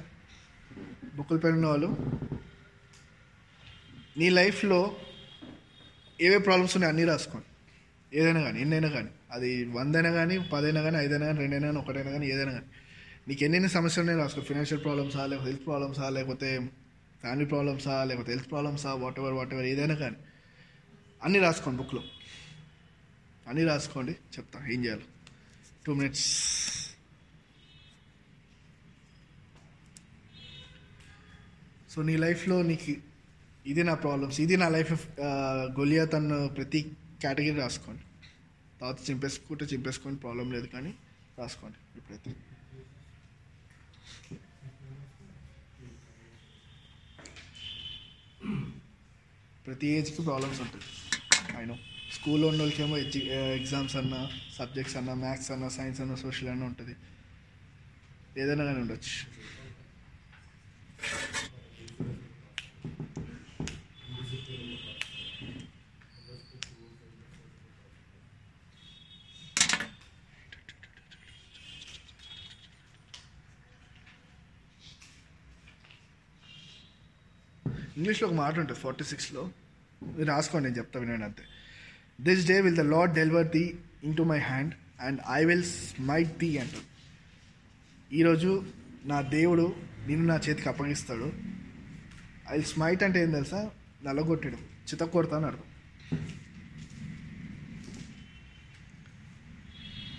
బుక్కుల పెన్ ఉన్న వాళ్ళు? నీ లైఫ్లో ఏవే ప్రాబ్లమ్స్ ఉన్నాయి అన్నీ రాసుకోండి. ఏదైనా కానీ ఎన్నైనా కానీ. అది వందైనా కానీ పదైనా కానీ ఐదైనా కానీ రెండైనా కానీ ఒకటైనా కానీ ఏదైనా కానీ. నీకు ఎన్నెన్ని సమస్యలు ఉన్నాయి రాసుకో. ఫినాన్షియల్ ప్రాబ్లమ్సా లేకపోతే హెల్త్ ప్రాబ్లమ్సా లేకపోతే ఫ్యామిలీ ప్రాబ్లమ్సా లేకపోతే హెల్త్ ప్రాబ్లమ్సా వాట్ ఎవర్ వాట్ ఎవర్ ఏదైనా కానీ. అన్నీ రాసుకోండి బుక్లో. అన్నీ రాసుకోండి చెప్తా. ఏం చేయాలి. టూ మినిట్స్ సో నీ లైఫ్లో నీకు ఇది నా ప్రాబ్లమ్స్ ఇది నా లైఫ్ గొలియా తను ప్రతి కేటగిరీ రాసుకోండి. తర్వాత చింపేసుకుంటే చింపేసుకొని ప్రాబ్లం లేదు కానీ రాసుకోండి. ఇప్పుడైతే ప్రతి ఏజ్కి ప్రాబ్లమ్స్ ఉంటాయి. అయినో స్కూల్లో ఉన్న వాళ్ళకేమో ఎగ్జి ఎగ్జామ్స్ అన్న సబ్జెక్ట్స్ అన్న మ్యాథ్స్ అన్న సైన్స్ అన్న సోషల్ అన్న ఉంటుంది. ఏదైనా కానీ ఉండొచ్చు. ఇంగ్లీష్లో ఒక మాట ఉంటుంది ఫార్టీ సిక్స్లో మీరు రాసుకోండి నేను చెప్తా వినండి అంతే. This day will the lord deliver thee into my hand and I will smite thee అంటారు ఈరోజు నా దేవుడు నిన్ను నా చేతికి అప్పగిస్తాడు. ఐ విల్ స్మైట్ అంటే ఏం తెలుసా? నల్లగొట్టడం చితకొడతా అని అర్థం.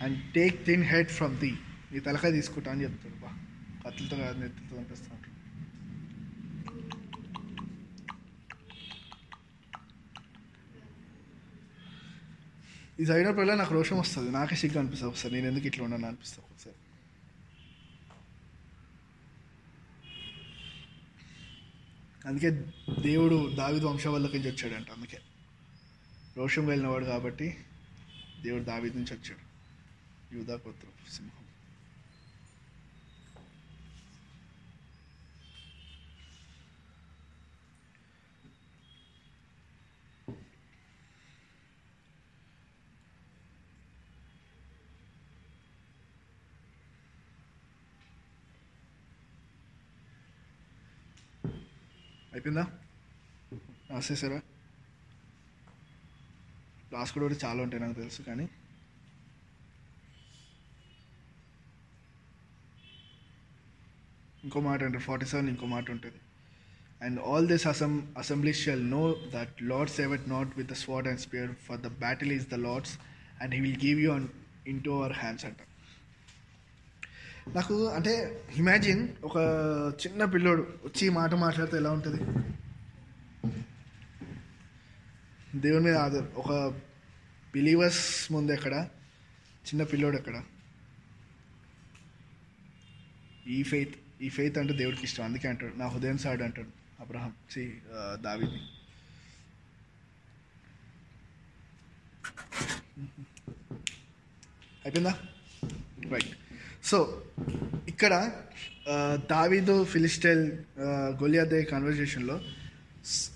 And take thine head from thee నీ తలకాయ తీసుకుంటా అని చెప్తాడు. బా కత్తులతో కాదు నెత్తులతో పంపిస్తా ఇది అయినప్పుడు నాకు రోషం వస్తుంది. నాకే సిగ్గు అనిపిస్తుంది. ఒకసారి నేను ఎందుకు ఇట్లా ఉన్నాను అనిపిస్తుంది ఒకసారి. అందుకే దేవుడు దావిదు వంశవల్లకి నుంచి వచ్చాడంట. అందుకే రోషం వెళ్ళినవాడు కాబట్టి దేవుడు దావిది నుంచి వచ్చాడు. యూదా గోత్రం సింహం. అయిపోయిందా రాసేసారా క్లాస్ కూడా చాలా ఉంటాయి నాకు తెలుసు కానీ. ఇంకో మాట అంటే ఫార్టీ సెవెన్ ఇంకో మాట ఉంటుంది. And all this assem assembly shall know that lord save it not with the sword and spear for the battle is the lord's and he will give you un into our hands అంటారు. నాకు అంటే imagine ఒక చిన్న పిల్లోడు వచ్చి మాట మాట్లాడితే ఎలా ఉంటుంది? దేవుని మీద ఆధార్ ఒక బిలీవర్స్ ముందు ఎక్కడ? చిన్న పిల్లోడు ఎక్కడ? ఈ ఫెయిత్ ఈ ఫెయిత్ అంటే దేవుడికి ఇష్టం. అందుకే అంటాడు నా హృదయం సాడు అంటాడు అబ్రహం సి దావిని అయిపోయిందా? రైట్. సో ఇక్కడ దావీదు ఫిలిస్టైల్ గొలియాదే కాన్వర్జేషన్లో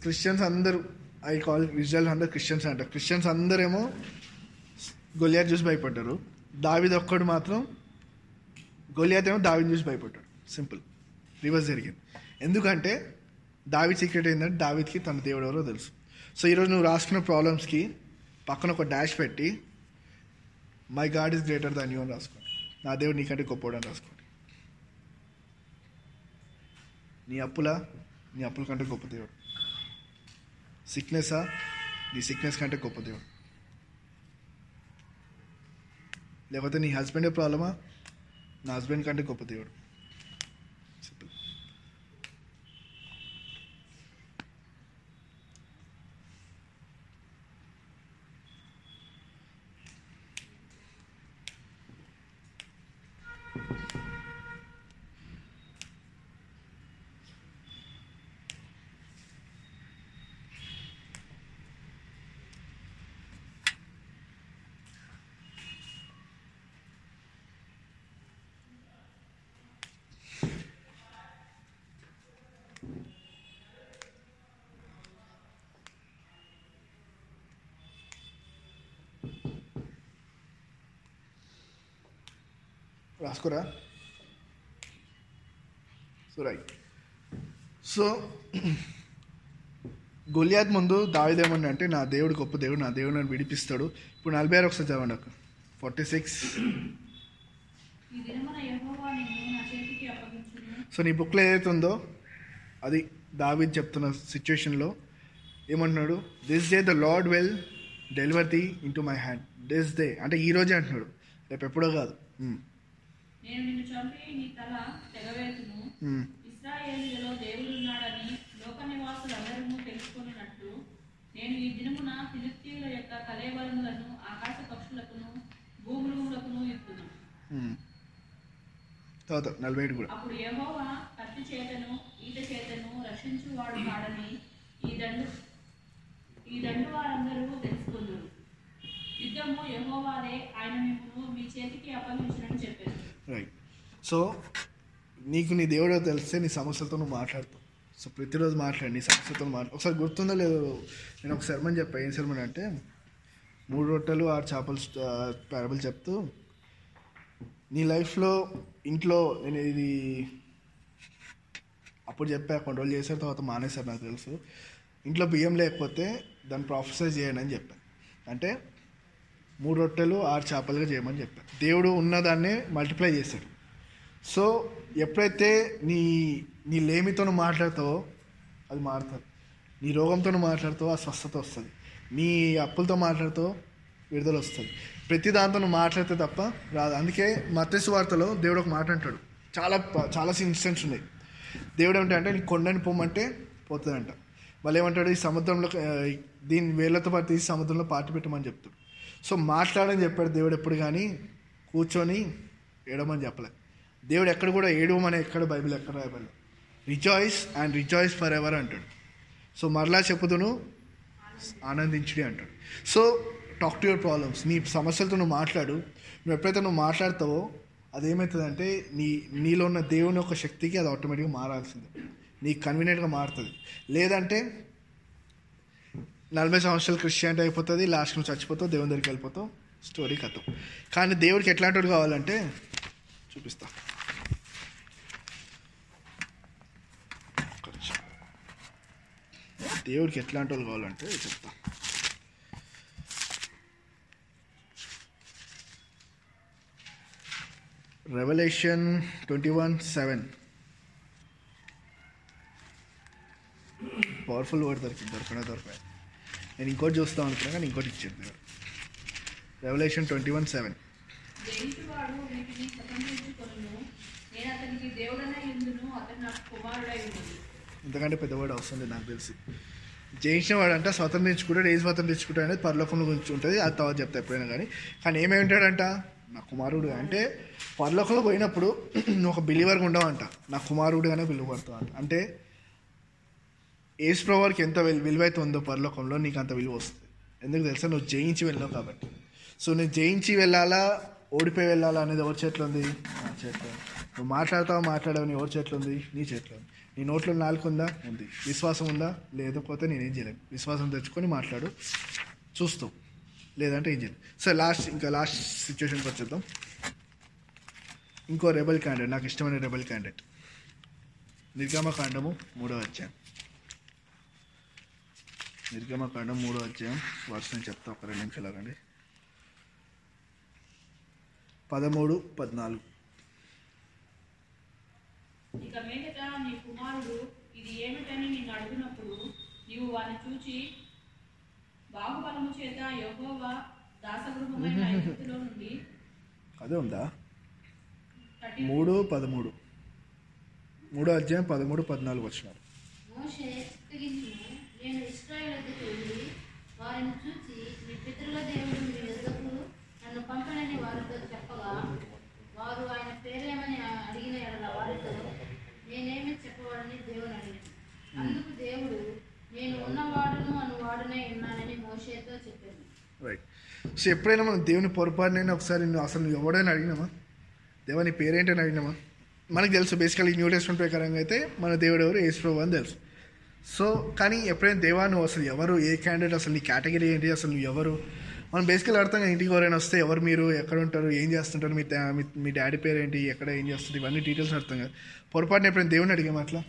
క్రిస్టియన్స్ అందరూ ఐ కాల్ ఇజ్రాయల్ అందరు క్రిస్టియన్స్ అంటారు క్రిస్టియన్స్ అందరేమో గొలియాత్ చూసి భయపడ్డారు. దావీద్ ఒక్కడు మాత్రం గొలియాత్ ఏమో దావీద్ చూసి భయపడ్డాడు. సింపుల్ రివర్స్ జరిగింది. ఎందుకంటే దావిద్ సీక్రెట్ ఏంటంటే దావిద్కి తన దేవుడు ఎవరో తెలుసు. సో ఈరోజు నువ్వు రాసుకున్న ప్రాబ్లమ్స్కి పక్కన ఒక డాష్ పెట్టి my God is greater than you అని రాసుకో. నా దేవుడు నీకంటే గొప్పవాడు అని రాసుకోండి. నీ అప్పుల నీ అప్పుల కంటే గొప్ప దేవుడు. సిక్నెస్సా నీ సిక్నెస్ కంటే గొప్ప దేవుడు. లేకపోతే నీ హస్బెండే ప్రాబ్లమా నా హస్బెండ్ కంటే గొప్ప దేవుడు సింపుల్ రాసుకోరా? సో రైట్ సో గొలియాత్ ముందు దావిదేమన్నా అంటే నా దేవుడు గొప్ప దేవుడు నా దేవుడు నన్ను విడిపిస్తాడు. ఇప్పుడు నలభై ఆరు ఒకసారి చదవండి అక్క. Forty six. సో నీ బుక్లో ఏదైతే ఉందో అది దావిద్ చెప్తున్న సిచ్యువేషన్లో ఏమంటున్నాడు? This day the lord well deliver thee into my hand this day అంటే ఈ రోజే అంటున్నాడు. రేపు ఎప్పుడో కాదు. ఉమ్, నేను నిన్ను చంపి నీ తల తెగవేతును. ఇస్రాయేలీలలో దేవుడున్నాడని లోక నివాసులందరూ తెలుసుకున్నట్లు నేను ఈ దినమున ఫిలిస్తీన్ల యొక్క కలేబరములను ఆకాశ పక్షులకును ఇస్తున్నాను నలభై ఏడు కూడా. అప్పుడు యెహోవా కత్తి చేతను ఈట చేతను రక్షించువాడు కాడని ఈ దండు ఈ దండు వారందరూ తెలుసుకుందరు. యుద్ధము యెహోవాదే ఆయన మిమ్మల్ని మీ చేతికి అప్పగించునని చెప్పారు. రైట్ సో నీకు నీ దేవుడో తెలిస్తే నీ సమస్యలతో నువ్వు మాట్లాడుతావు. సో ప్రతిరోజు మాట్లాడి నీ సమస్యలతో మాట్లా ఒకసారి గుర్తుందో లేదో నేను ఒక శర్మని చెప్పా. ఏం శర్మని అంటే మూడు రొట్టెలు ఆరు చేపలు పేరబుల్ చెప్తూ నీ లైఫ్లో ఇంట్లో నేను ఇది అప్పుడు చెప్పా కొన్ని రోజులు చేశారు తర్వాత మానేశారు నాకు తెలుసు. ఇంట్లో బియ్యం లేకపోతే దాన్ని ప్రాఫెసైజ్ చేయండి అని చెప్పాను అంటే మూడు రొట్టెలు ఆరు చేపలుగా చేయమని చెప్పారు దేవుడు ఉన్నదాన్నే మల్టిప్లై చేశాడు. సో ఎప్పుడైతే నీ నీ లేమితో మాట్లాడతావో అది మారుతుంది. నీ రోగంతో నువ్వు మాట్లాడుతావో ఆ స్వస్థత వస్తుంది. నీ అప్పులతో మాట్లాడుతావో విడుదల వస్తుంది. ప్రతి దాంతో మాట్లాడితే తప్ప రాదు. అందుకే మత్స్సు వార్తలో దేవుడు ఒక మాట అంటాడు. చాలా చాలా ఇన్సిడెంట్స్ ఉన్నాయి. దేవుడు ఏమిటంటే అంటే నీ కొండని పొమ్మంటే పోతుందంట. వాళ్ళు ఏమంటాడు ఈ సముద్రంలో దీని వేళ్ళతో పాటు తీసి సముద్రంలో పాటి పెట్టమని చెప్తాడు. సో మాట్లాడని చెప్పాడు దేవుడు ఎప్పుడు కానీ కూర్చొని ఏడమని చెప్పలేదు దేవుడు ఎక్కడ కూడా ఏడవమని ఎక్కడ బైబిల్ ఎక్కడ రాయబడలేదు. Rejoice and rejoice forever అంటాడు. సో మరలా చెప్పుదును ఆనందించుడి అంటాడు. So talk to your problems నీ సమస్యలతో నువ్వు మాట్లాడు. నువ్వు ఎప్పుడైతే నువ్వు మాట్లాడతావో అదేమవుతుందంటే నీ నీలో ఉన్న దేవుని యొక్క శక్తికి అది ఆటోమేటిక్గా మారాల్సిందే. నీకు కన్వీనియంట్గా మారుతుంది. లేదంటే నలభై సంవత్సరాలు క్రిస్టియానిటీ అయిపోతుంది లాస్ట్ నువ్వు చచ్చిపోతావు దేవుని దగ్గరికి వెళ్ళిపోతావు స్టోరీ కథ. కానీ దేవుడికి ఎట్లాంటి వాడు కావాలంటే చూపిస్తా. దేవుడికి ఎట్లాంటి వాళ్ళు కావాలంటే చెప్తా. Revelation twenty one seven powerful word దొరికింది దొరకనే దొరకాయి నేను ఇంకోటి చూస్తాం అనుకున్నా కానీ ఇంకోటి ఇచ్చింది రెవల్యూషన్ ట్వంటీ వన్ సెవెన్ కుమారుడై ఇంతకంటే పెద్దవాడు అవసరం లేదు నాకు తెలిసి. జయించిన వాడు అంటే స్వతంత్రించుకుంటాడు ఏ స్వతంత్రించుకుంటాడు అనేది పరలోకంలో గురించి ఉంటుంది అది తర్వాత చెప్తా ఎప్పుడైనా కానీ. కానీ ఏమై ఉంటాడంట? నా కుమారుడు. అంటే పరలోకంలో పోయినప్పుడు నువ్వు ఒక బిలీవర్గా ఉండవంట. నా కుమారుడుగానే పిలువబడతావు అంట. అంటే ఏసు ప్రవర్కి ఎంత విలు విలువైతే ఉందో పరలోకంలో నీకు అంత విలువ వస్తుంది. ఎందుకు తెలుసా? నువ్వు జయించి వెళ్ళావు కాబట్టి. సో నేను జయించి వెళ్ళాలా? ఓడిపోయి వెళ్ళాలా అనేది ఎవరి చేతిలో ఉంది? నా చేతిలో నువ్వు మాట్లాడతావు? మాట్లాడవని ఎవరి చేతిలో ఉంది? నీ చేతిలో ఉంది. నీ నోట్లో నాలుగుందా ఉంది. విశ్వాసం ఉందా? లేకపోతే నేనేం చేయలేను. విశ్వాసం తెచ్చుకొని మాట్లాడు. చూస్తావు. లేదంటే ఏం చేయలేదు సరే లాస్ట్ ఇంకా లాస్ట్ సిచ్యువేషన్కి వచ్చేద్దాం. ఇంకో రెబల్ క్యాండిడేట్ నాకు ఇష్టమైన రెబల్ క్యాండిడేట్ నిర్గమ కాండము మూడో వచ్చాను నిర్గమకాండం మూడో అధ్యాయం వర్షం చెప్తా. ఒక రెండు నిమిషాలు ఆగండి. పదమూడు పద్నాలుగు. ఇక మీదట నీ కుమారుడు ఇది ఏమిటని నిన్ను అడిగినప్పుడు నీవు వారిని చూచి బాహుబలము చేత యెహోవా దాసగృహమైన ఐగుప్తులో నుండి అదే ఉందా? మూడు పదమూడు. మూడో అధ్యాయం పదమూడు పద్నాలుగు వచ్చినారు. నేను ఇస్రాయేల్ వద్దకు వెళ్ళి వారిని చూచి మీ పితరుల దేవుడు మీ ఎదుగు నన్ను పంపనని వారితో చెప్పగా వారు ఆయన పేరేమని అడిగిన ఎడల వారితో నేనేమి చెప్పవాడని దేవుని అడిగాను. అందుకు దేవుడు నేను ఉన్నవాడును అనువాడునే ఉన్నానని మోషేతో చెప్పాను. రైట్ సో ఎప్పుడైనా మనం దేవుని పొరపాటునైనా ఒకసారి నువ్వు అసలు నువ్వు ఎవడైనా అడిగినామా దేవా నీ పేరేంటని అడిగినామా మనకు తెలుసు బేసికలీ న్యూ టెస్ట్మెంట్ ప్రకారంగా అయితే మన దేవుడు ఎవరు? యేసుప్రభు అని తెలుసు. సో కానీ ఎప్పుడైనా దేవా నువ్వు అసలు ఎవరు? ఏ క్యాండిడేట్ అసలు నీ కేటగిరీ ఏంటి? అసలు నువ్వు ఎవరు? మనం బేసికల్ అర్థం ఇంటికి ఎవరైనా వస్తే ఎవరు మీరు? ఎక్కడ ఉంటారు? ఏం చేస్తుంటారు? మీ మీ- డాడీ పేరు ఏంటి? ఎక్కడ ఏం చేస్తుంది? ఇవన్నీ డీటెయిల్స్ అర్థం కాదు. పొరపాటున ఎప్పుడైనా దేవుని అడిగాము అట్లా?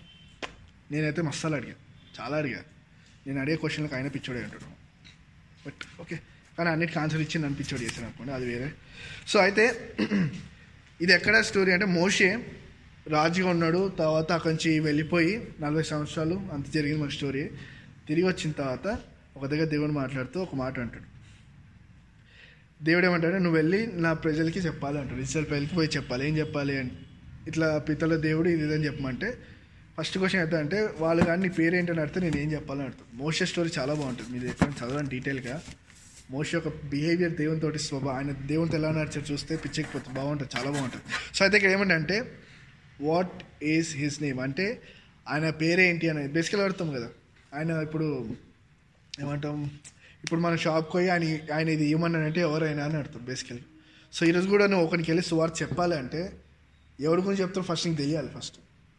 నేనైతే మస్తాలు అడిగాను చాలా అడిగాను నేను అడిగే క్వశ్చన్లకు ఆయన పిచ్చోడే అంటాడు బట్ ఓకే కానీ అన్నిటికీ ఆన్సర్ ఇచ్చి నన్ను పిచ్చోడు చేశాను అనుకోండి అది వేరే. సో అయితే ఇది ఎక్కడ స్టోరీ అంటే మోషే రాజుగా ఉన్నాడు తర్వాత అక్కడి నుంచి వెళ్ళిపోయి నలభై సంవత్సరాలు అంత జరిగింది మన స్టోరీ. తిరిగి వచ్చిన తర్వాత ఒక దగ్గర దేవుడు మాట్లాడుతూ ఒక మాట అంటాడు. దేవుడు ఏమంటాడు నువ్వు వెళ్ళి నా ప్రజలకి చెప్పాలి అంటాడు. ఇస్రాయల్ ప్రజలకి పోయి చెప్పాలి. ఏం చెప్పాలి అని. ఇట్లా పితల దేవుడు ఇది ఇదని చెప్పమంటే ఫస్ట్ క్వశ్చన్ ఎంత అంటే వాళ్ళు కానీ నీ పేరు ఏంటని అడిగితే నేను ఏం చెప్పాలని అడుగుతాను మోషే స్టోరీ చాలా బాగుంటుంది. మీరు ఎక్కడ చదవడం డీటెయిల్గా మోషే యొక్క బిహేవియర్ దేవునితోటి స్వభావం ఆయన దేవునితో ఎలా నడిచారు చూస్తే పిచ్చెక్కిపోతుంది. బాగుంటుంది చాలా బాగుంటుంది. సో అయితే ఇక్కడ ఏమంటే వాట్ ఈజ్ హిస్ నేమ్ అంటే ఆయన పేరేంటి అని బేసికల్ అడుగుతాం కదా. ఆయన ఇప్పుడు ఏమంటాం ఇప్పుడు మన షాప్కి పోయి ఆయన ఆయన ఇది ఏమన్నానంటే ఎవరైనా అని అడుగుతాం బేసికలీ సో ఈరోజు కూడా నువ్వు ఒకరికి వెళ్ళి సువార్త చెప్పాలి అంటే ఎవరి గురించి చెప్తావు ఫస్ట్ నీకు తెలియాలి ఫస్ట్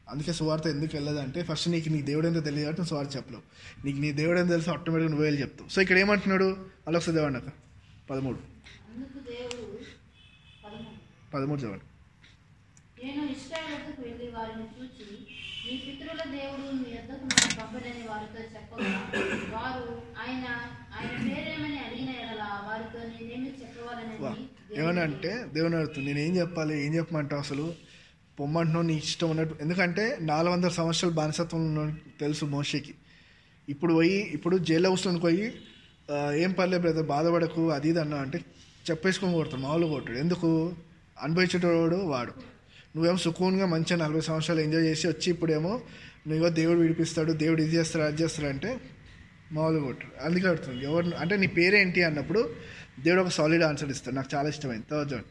అందుకే సువార్త ఎందుకు వెళ్ళదంటే ఫస్ట్ నీకు నీ దేవుడు ఏంటో తెలియదు నువ్వు సువార్త చెప్పలేవు. నీకు నీ దేవుడు ఏంటో తెలుసు ఆటోమేటిక్గా నువ్వు వెళ్ళి చెప్తావు. సో ఇక్కడ ఏమంటున్నాడు? అలా ఒకసారి చదవండి అక్క. పదమూడు? పదమూడు చదవండి. నేను ఇస్రాయేల్ వద్దకు వెళ్ళి వారిని చూచి మీ పితరుల దేవుడు మీ యొద్దకు నన్ను పంపడని వారితో చెప్పగా వారు ఆయన ఆయన పేరేమని అడిగిన ఎడల వారితో నేనేమి చెప్పవాలని వా ఏమని అంటే దేవుని అడుగుతుంది నేను ఏం చెప్పాలి ఏం చెప్పమంటావు అసలు? పొమ్మంటున్నావు నీ ఇష్టం ఉన్నట్టు. ఎందుకంటే నాలుగు వందల సంవత్సరాలు బానిసత్వం ఉన్న- తెలుసు మోషేకి. ఇప్పుడు పోయి ఇప్పుడు జైల్ హౌస్లోకి పోయి ఏం పర్లేదు బ్రదర్ బాధపడకు అది ఇది అన్నా అంటే చెప్పేసుకొని కొడతాడు మామూలుగా కొట్టాడు ఎందుకు? అనుభవించేటోడు వాడు. నువ్వేమో సుకూన్గా మంచిగా నలభై సంవత్సరాలు ఎంజాయ్ చేసి వచ్చి ఇప్పుడేమో నువ్వో దేవుడు విడిపిస్తాడు దేవుడు ఇది చేస్తాడు అది చేస్తాడు అంటే మామూలుగా కొట్టాడు అందుకే అడుగుతుంది ఎవరు అంటే నీ పేరేంటి అన్నప్పుడు దేవుడు ఒక సాలిడ్ ఆన్సర్ ఇస్తాడు. నాకు చాలా ఇష్టమైంది. థర్డ్ చూడండి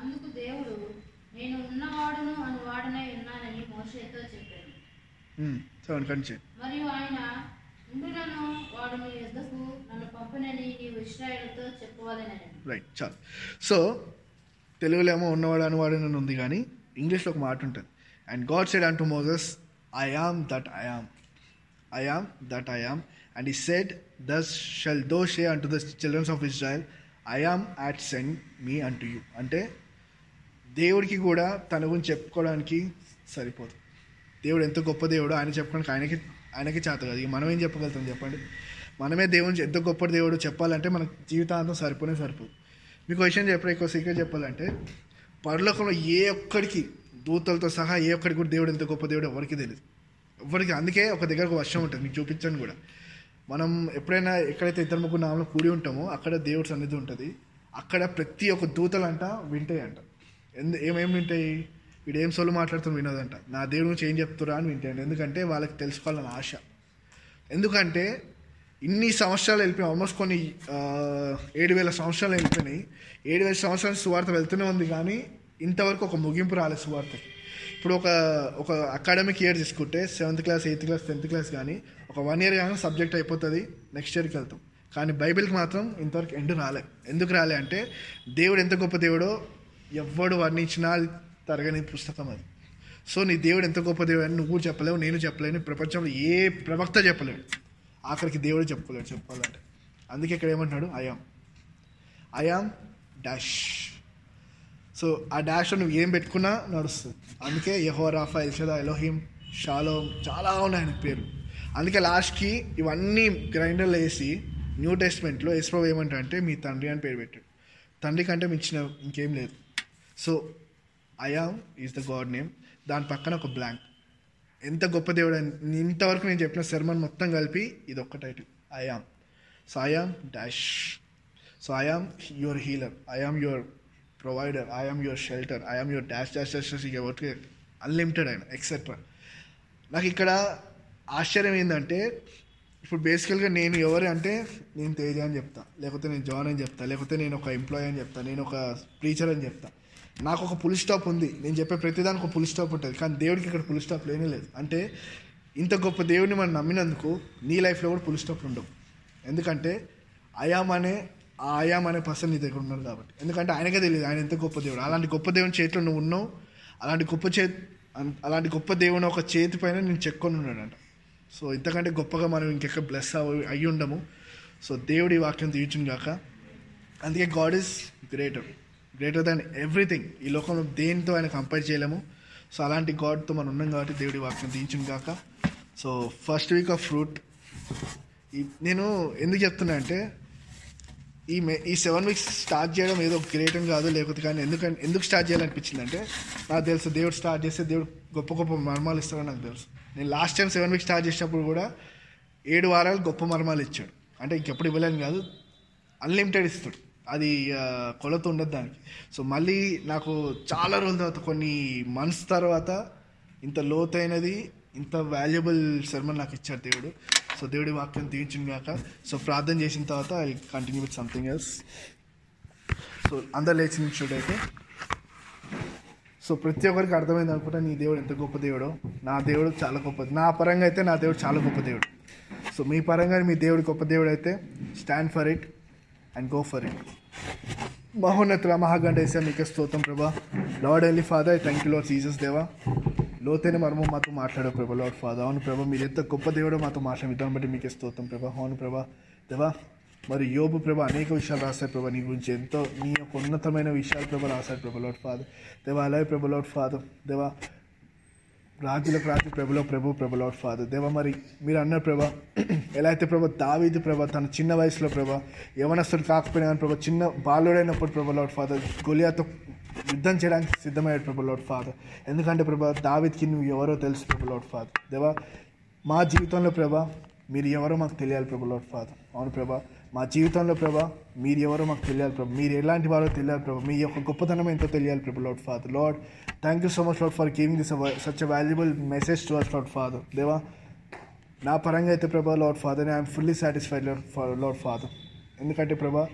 అందుకు దేవుడు నేను ఉన్నవాడును అనువాడనై ఉన్నానని మోషేతో చెప్పాను. చూడండి కంచి మరియు ఆయన ఉండునను వాడు నీ యొద్దకు నన్ను పంపనని నీవు ఇస్రాయేల్తో చెప్పుకోవాలని రైట్ చాలు. సో తెలుగులో ఏమో ఉన్నవాడు అనువాడు అని ఉంది కానీ ఇంగ్లీష్లో ఒక మాట ఉంటుంది. And God said and to Moses I am that I am I am that I am and he said thus shall thou say unto the childrens of Israel I am hath sent me unto you అంటే దేవుడికి కూడా తన గురించి చెప్పుకోవడానికి సరిపోదు. దేవుడు ఎంత గొప్ప దేవుడు ఆయన చెప్పుకోవడానికి ఆయనకి ఆయనకి చేత కాదు. ఇక మనం ఏం చెప్పగలుగుతాం చెప్పండి? మనమే దేవుని ఎంత గొప్ప దేవుడు చెప్పాలంటే మన జీవితాంతం సరిపోనే సరిపోదు. మీకు క్వశ్చన్ విషయం ఎక్కువ సీక్రెట్ చెప్పాలంటే పరలోకంలో ఏ ఒక్కడికి దూతలతో సహా ఏ ఒక్కడికి కూడా దేవుడు ఎంత గొప్ప దేవుడు ఎవరికి తెలియదు. ఎవరికి? అందుకే ఒక దగ్గర ఒక వర్షం ఉంటుంది. మీకు చూపించండి కూడా. మనం ఎప్పుడైనా ఎక్కడైతే ఇద్దరు ముగ్గురు నామలో కూడి ఉంటామో అక్కడ దేవుడు సన్నిధి ఉంటుంది. అక్కడ ప్రతి ఒక్క దూతలంట వింటాయి అంట ఎందు ఏమేమి వింటాయి? వీడు ఏం సోలు మాట్లాడుతున్న వినోదంట. నా దేవుడు నుంచి ఏం చెప్తురా అని వింటాయండి ఎందుకంటే వాళ్ళకి తెలుసుకోవాలని ఆశ. ఎందుకంటే ఇన్ని సంవత్సరాలు వెళ్ళిపోయి. ఆల్మోస్ట్ కొన్ని ఏడు వేల సంవత్సరాలు వెళ్ళిపోయినాయి. ఏడు వేల సంవత్సరాలు సువార్త వెళ్తూనే ఉంది కానీ ఇంతవరకు ఒక ముగింపు రాలేదు సువార్తకి. ఇప్పుడు ఒక ఒక అకాడమిక్ ఇయర్ తీసుకుంటే seventh class eighth class tenth class కానీ ఒక వన్ ఇయర్ కానీ సబ్జెక్ట్ అయిపోతుంది. నెక్స్ట్ ఇయర్కి వెళ్తాం. కానీ బైబిల్కి మాత్రం ఇంతవరకు ఎండ్ రాలే. ఎందుకు రాలే అంటే దేవుడు ఎంత గొప్ప దేవుడో ఎవ్వడు వర్ణించినా అది తరగని పుస్తకం అది. సో నీ దేవుడు ఎంత గొప్ప దేవుడు అని నువ్వు చెప్పలేవు నేను చెప్పలేను ప్రపంచంలో ఏ ప్రవక్త చెప్పలేడు. ఆఖరికి దేవుడు చెప్పుకోలేడు చెప్పాలంటే. అందుకే ఇక్కడ ఏమంటున్నాడు? ఐఆమ్ ఐఆమ్ డాష్ సో ఆ డాష్లో నువ్వు ఏం పెట్టుకున్నా నడుస్తుంది. అందుకే యహో రాఫా ఎల్షదా ఎలోహిం షాలోమ్ చాలా ఉన్నాయి ఆయన పేరు అందుకే లాస్ట్కి ఇవన్నీ గ్రైండర్లో వేసి న్యూ టెస్ట్మెంట్లో యేసుప్రభు ఏమంటారు అంటే మీ తండ్రి అని పేరు పెట్టాడు. తండ్రి కంటే మించిన ఇంకేం లేదు. So I am is the God name దాని పక్కన ఒక బ్లాంక్ ఎంత గొప్ప దేవుడు అని ఇంతవరకు నేను చెప్పిన శర్మన్ మొత్తం కలిపి ఇది ఒక్క title I am so dash so I am your healer I am your provider I am your shelter I am your dash dash dash dash ఇక ఒకటి అన్లిమిటెడ్ ఆయన ఎక్సెట్రా నాకు ఇక్కడ ఆశ్చర్యం ఏంటంటే ఇప్పుడు బేసికల్గా నేను ఎవరు అంటే నేను తేజ అని చెప్తా. లేకపోతే నేను జాన్ అని చెప్తా. లేకపోతే నేను ఒక ఎంప్లాయీ అని చెప్తా. నేను ఒక ప్రీచర్ అని చెప్తా. నాకు ఒక పుల్ స్టాప్ ఉంది. నేను చెప్పే ప్రతిదానికి ఒక పుల్ స్టాప్ ఉంటుంది. కానీ దేవుడికి ఇక్కడ పుల్ స్టాప్ లేనే లేదు. అంటే ఇంత గొప్ప దేవుడిని మనం నమ్మినందుకు నీ లైఫ్లో కూడా పుల్ స్టాప్ ఉండవు. ఎందుకంటే అయామ్ అనే ఆ అయామ్ అనే పర్సన్ నీ దగ్గర ఉన్నాడు కాబట్టి. ఎందుకంటే ఆయనకే తెలియదు ఆయన ఎంత గొప్ప దేవుడు. అలాంటి గొప్ప దేవుని చేతిలో నువ్వు ఉన్నావు. అలాంటి గొప్ప చే అలాంటి గొప్ప దేవుని ఒక చేతి పైన నేను చెక్కొని ఉన్నాడంట. సో ఇంతకంటే గొప్పగా మనం ఇంకెక్క బ్లెస్ అయ్యి ఉండము సో దేవుడి వాక్యం తీర్చును కాక అందుకే God is greater. Greater than everything ఈ లోకంలో దేనితో ఆయన కంపేర్ చేయలేము. సో అలాంటి గాడ్తో మనం ఉన్నాం కాబట్టి దేవుడి వాక్యం తీర్చును కాక so first week of fruit నేను ఎందుకు చెప్తున్నా అంటే ఈ మే ఈ సెవెన్ వీక్స్ స్టార్ట్ చేయడం ఏదో గ్రేట్ అని కాదు లేకపోతే కానీ ఎందుకంటే ఎందుకు స్టార్ట్ చేయాలనిపించింది అంటే నాకు తెలుసు దేవుడు స్టార్ట్ చేస్తే దేవుడు గొప్ప గొప్ప మర్మాలు ఇస్తాడని నాకు తెలుసు. నేను last time seven weeks start చేసినప్పుడు కూడా ఏడు వారాలు గొప్ప మర్మాలు ఇచ్చాడు. అంటే ఇంకెప్పుడు ఇవ్వలేను కాదు అన్లిమిటెడ్ ఇస్తాడు. అది కొలత ఉండదు దానికి. సో మళ్ళీ నాకు చాలా రోజుల తర్వాత కొన్ని మంత్స్ తర్వాత ఇంత లోతైనది ఇంత వాల్యుబుల్ శర్మన్ నాకు ఇచ్చారు దేవుడు. సో దేవుడి వాక్యం తీర్చింది కాక సో ప్రార్థన చేసిన తర్వాత I continue with something else so అందరు లేచిన చూడైతే సో ప్రతి ఒక్కరికి అర్థమైంది అనుకుంటా నీ దేవుడు ఎంత గొప్ప దేవుడో. నా దేవుడు చాలా గొప్పది నా పరంగా అయితే నా దేవుడు చాలా గొప్ప దేవుడు. సో మీ పరంగా మీ దేవుడు గొప్ప దేవుడు అయితే stand for it and go for it మహోన్నతుల మహాగండేశ మీకు స్తోత్రం ప్రభా. Lord LG Father thank you Lord Jesus దేవా లోతైన మర్మం మాతో మాట్లాడే ప్రభా లార్డ్ ఫాదర్ అవును ప్రభా మీరు ఎంత గొప్ప దేవుడో మాతో మాట్లాడే విధానం బట్టి మీకు స్తోత్రం ప్రభా. అవును ప్రభా. దేవా మరి యోబు ప్రభ అనేక విషయాలు రాశారు ప్రభా నీ గురించి. ఎంతో నీ యొక్క ఉన్నతమైన విషయాలు ప్రభా రాశారు ప్రభా లార్డ్ ఫాదర్ దేవా అలాగే ప్రభా లార్డ్ ఫాదర్ దేవా రాజులకు రాజు ప్రభులో ప్రభు ప్రభు లాడ్ ఫాదర్ దేవ మరి మీరు అన్నారు ప్రభా ఎలా అయితే ప్రభా దావీది ప్రభా తన చిన్న వయసులో ప్రభా యవనస్తుడు కాకపోయినా కానీ ప్రభా చిన్న బాలుడైనప్పుడు ప్రభు లాడ్ ఫాదర్ గొలియాతో యుద్ధం చేయడానికి సిద్ధమయ్యాడు ప్రభు లాడ్ ఫాదర్ ఎందుకంటే ప్రభా దావీద్కి నువ్వు ఎవరో తెలుసు ప్రభు లాడ్ ఫాదర్ దేవా మా జీవితంలో ప్రభా మీరు ఎవరో మాకు తెలియాలి ప్రభు లాడ్ ఫాదర్ అవును ప్రభా మా జీవితంలో ప్రభా మీరు ఎవరో మాకు తెలియాలి ప్రభు మీరు ఎలాంటి వారో తెలియాలి ప్రభు మీ యొక్క గొప్పతనం ఎంతో తెలియాలి ప్రభు Lord Father Lord thank you so much Lord for giving this such a valuable message to us Lord Father దేవా నా పరంగా అయితే ప్రభా Lord Father I'm fully satisfied Lord Lord Father ఎందుకంటే ప్రభా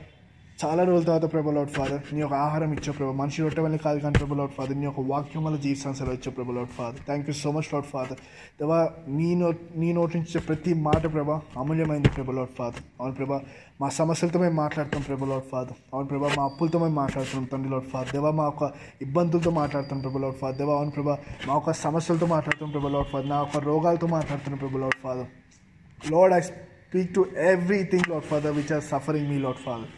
చాలా రోజుల తర్వాత ప్రభా లార్డ్ ఫాదర్ నీ యొక్క ఆహారం ఇచ్చే ప్రభా. మనిషి రొట్టె వల్ల కాదు కానీ ప్రభా లార్డ్ ఫాదర్ నీ యొక్క వాక్యం వల్ల జీవితాంశాలు వచ్చే ప్రభా Lord Father. Thank you so much Lord Father. దేవా నీ నోట్ నీ నోటి నుంచి ప్రతి మాట ప్రభా అమూల్యమైంది ప్రభా లార్డ్ ఫాదర్. అవును ప్రభా మా సమస్యలతో మేము మాట్లాడుతాం ప్రభా లార్డ్ ఫాదర్. అవును ప్రభా మా అప్పులతో మేము మాట్లాడుతున్నాం తండ్రి లోట్ ఫాదర్. దేవా మా యొక్క ఇబ్బందులతో మాట్లాడుతాం ప్రభా లార్డ్ ఫాదర్. దేవా అవును ప్రభా మా యొక్క సమస్యలతో మాట్లాడుతాం ప్రభా లార్డ్ ఫాదర్. నా యొక్క రోగాలతో మాట్లాడుతున్నాం Prabul Lord Father. Lord I speak to everything Lord Father which are suffering me Lord Father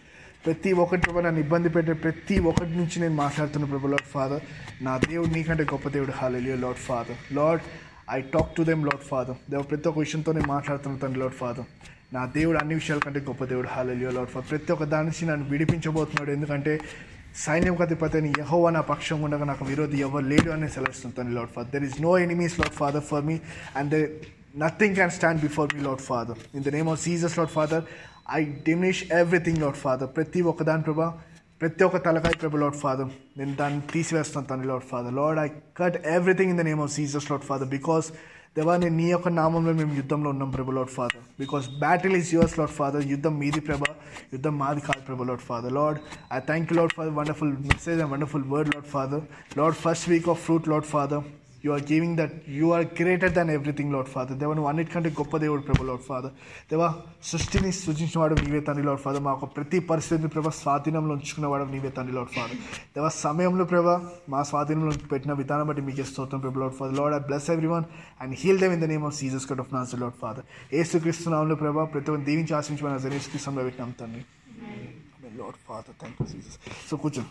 ప్రతి ఒక్కటి ప్రభా నన్ను ఇబ్బంది పెట్టే ప్రతి ఒక్కటి నుంచి నేను మాట్లాడుతున్న ప్రభు లార్డ్ ఫాదర్ నా దేవుడు నీకంటే గొప్ప దేవుడు. Hallelujah Lord Father Lord I talk to them Lord Father దేవ ప్రతి ఒక్క విషయంతో నేను మాట్లాడుతున్న తండ్రి లార్డ్ ఫాదర్ నా దేవుడు అన్ని విషయాల కంటే గొప్ప దేవుడు. హాలెలియో లార్డ్ ఫాదర్ ప్రతి ఒక్క దాని నుంచి నన్ను విడిపించబోతున్నాడు. ఎందుకంటే సైన్యం కతిపతి యహోవా నా పక్షం ఉండగా నాకు విరోధి ఎవరు లేడు అని సెలవుస్తుంది తండ్రి Lord Father there is no enemies Lord Father for me and they nothing can stand before me Lord Father in the name of Jesus Lord Father I diminish everything Lord Father ప్రతి ఒక్క దాని ప్రభా ప్రతి ఒక్క తలకాయ ప్రభు Lord father నేను దాన్ని తీసివేస్తాను తండ్రి Lord Father Lord I cut everything in the name of Jesus Lord Father because దేవా నేను నీ యొక్క నామంలో మేము యుద్ధంలో ఉన్నాం ప్రభు Lord Father because battle is yours Lord Father యుద్ధం మీది ప్రభ యుద్ధం మాది కాదు ప్రభు Lord Father Lord I thank you Lord Father wonderful message and wonderful word Lord Father Lord first week of fruit Lord Father you are giving that you are greater than everything Lord Father దేవా నువ్వు అన్నిటికంటే గొప్ప దేవుడు ప్రభు lord father దేవా సృష్టిని సృజించినవాడు నీవే తండ్రి lord father మాకు ప్రతి పరిస్థితిని ప్రభా స్వాధీనంలో ఉంచుకున్నవాడు నీవే తండ్రి లాడ్ ఫాదర్ దేవా సమయంలో ప్రభా మా స్వాధీనంలో పెట్టిన విధానం బట్టి మీకు స్తోత్రం ప్రభు Lord Father Lord I bless every one and heal them in the name of Jesus cut off naans lord Father ఏసు నామంలో ప్రభా ప్రతి ఒక్క దీవించి ఆశించమని జరేసు క్రిస్తంలో పెట్టినాం తండ్రి. Lord Father thank you Jesus so కూర్చో.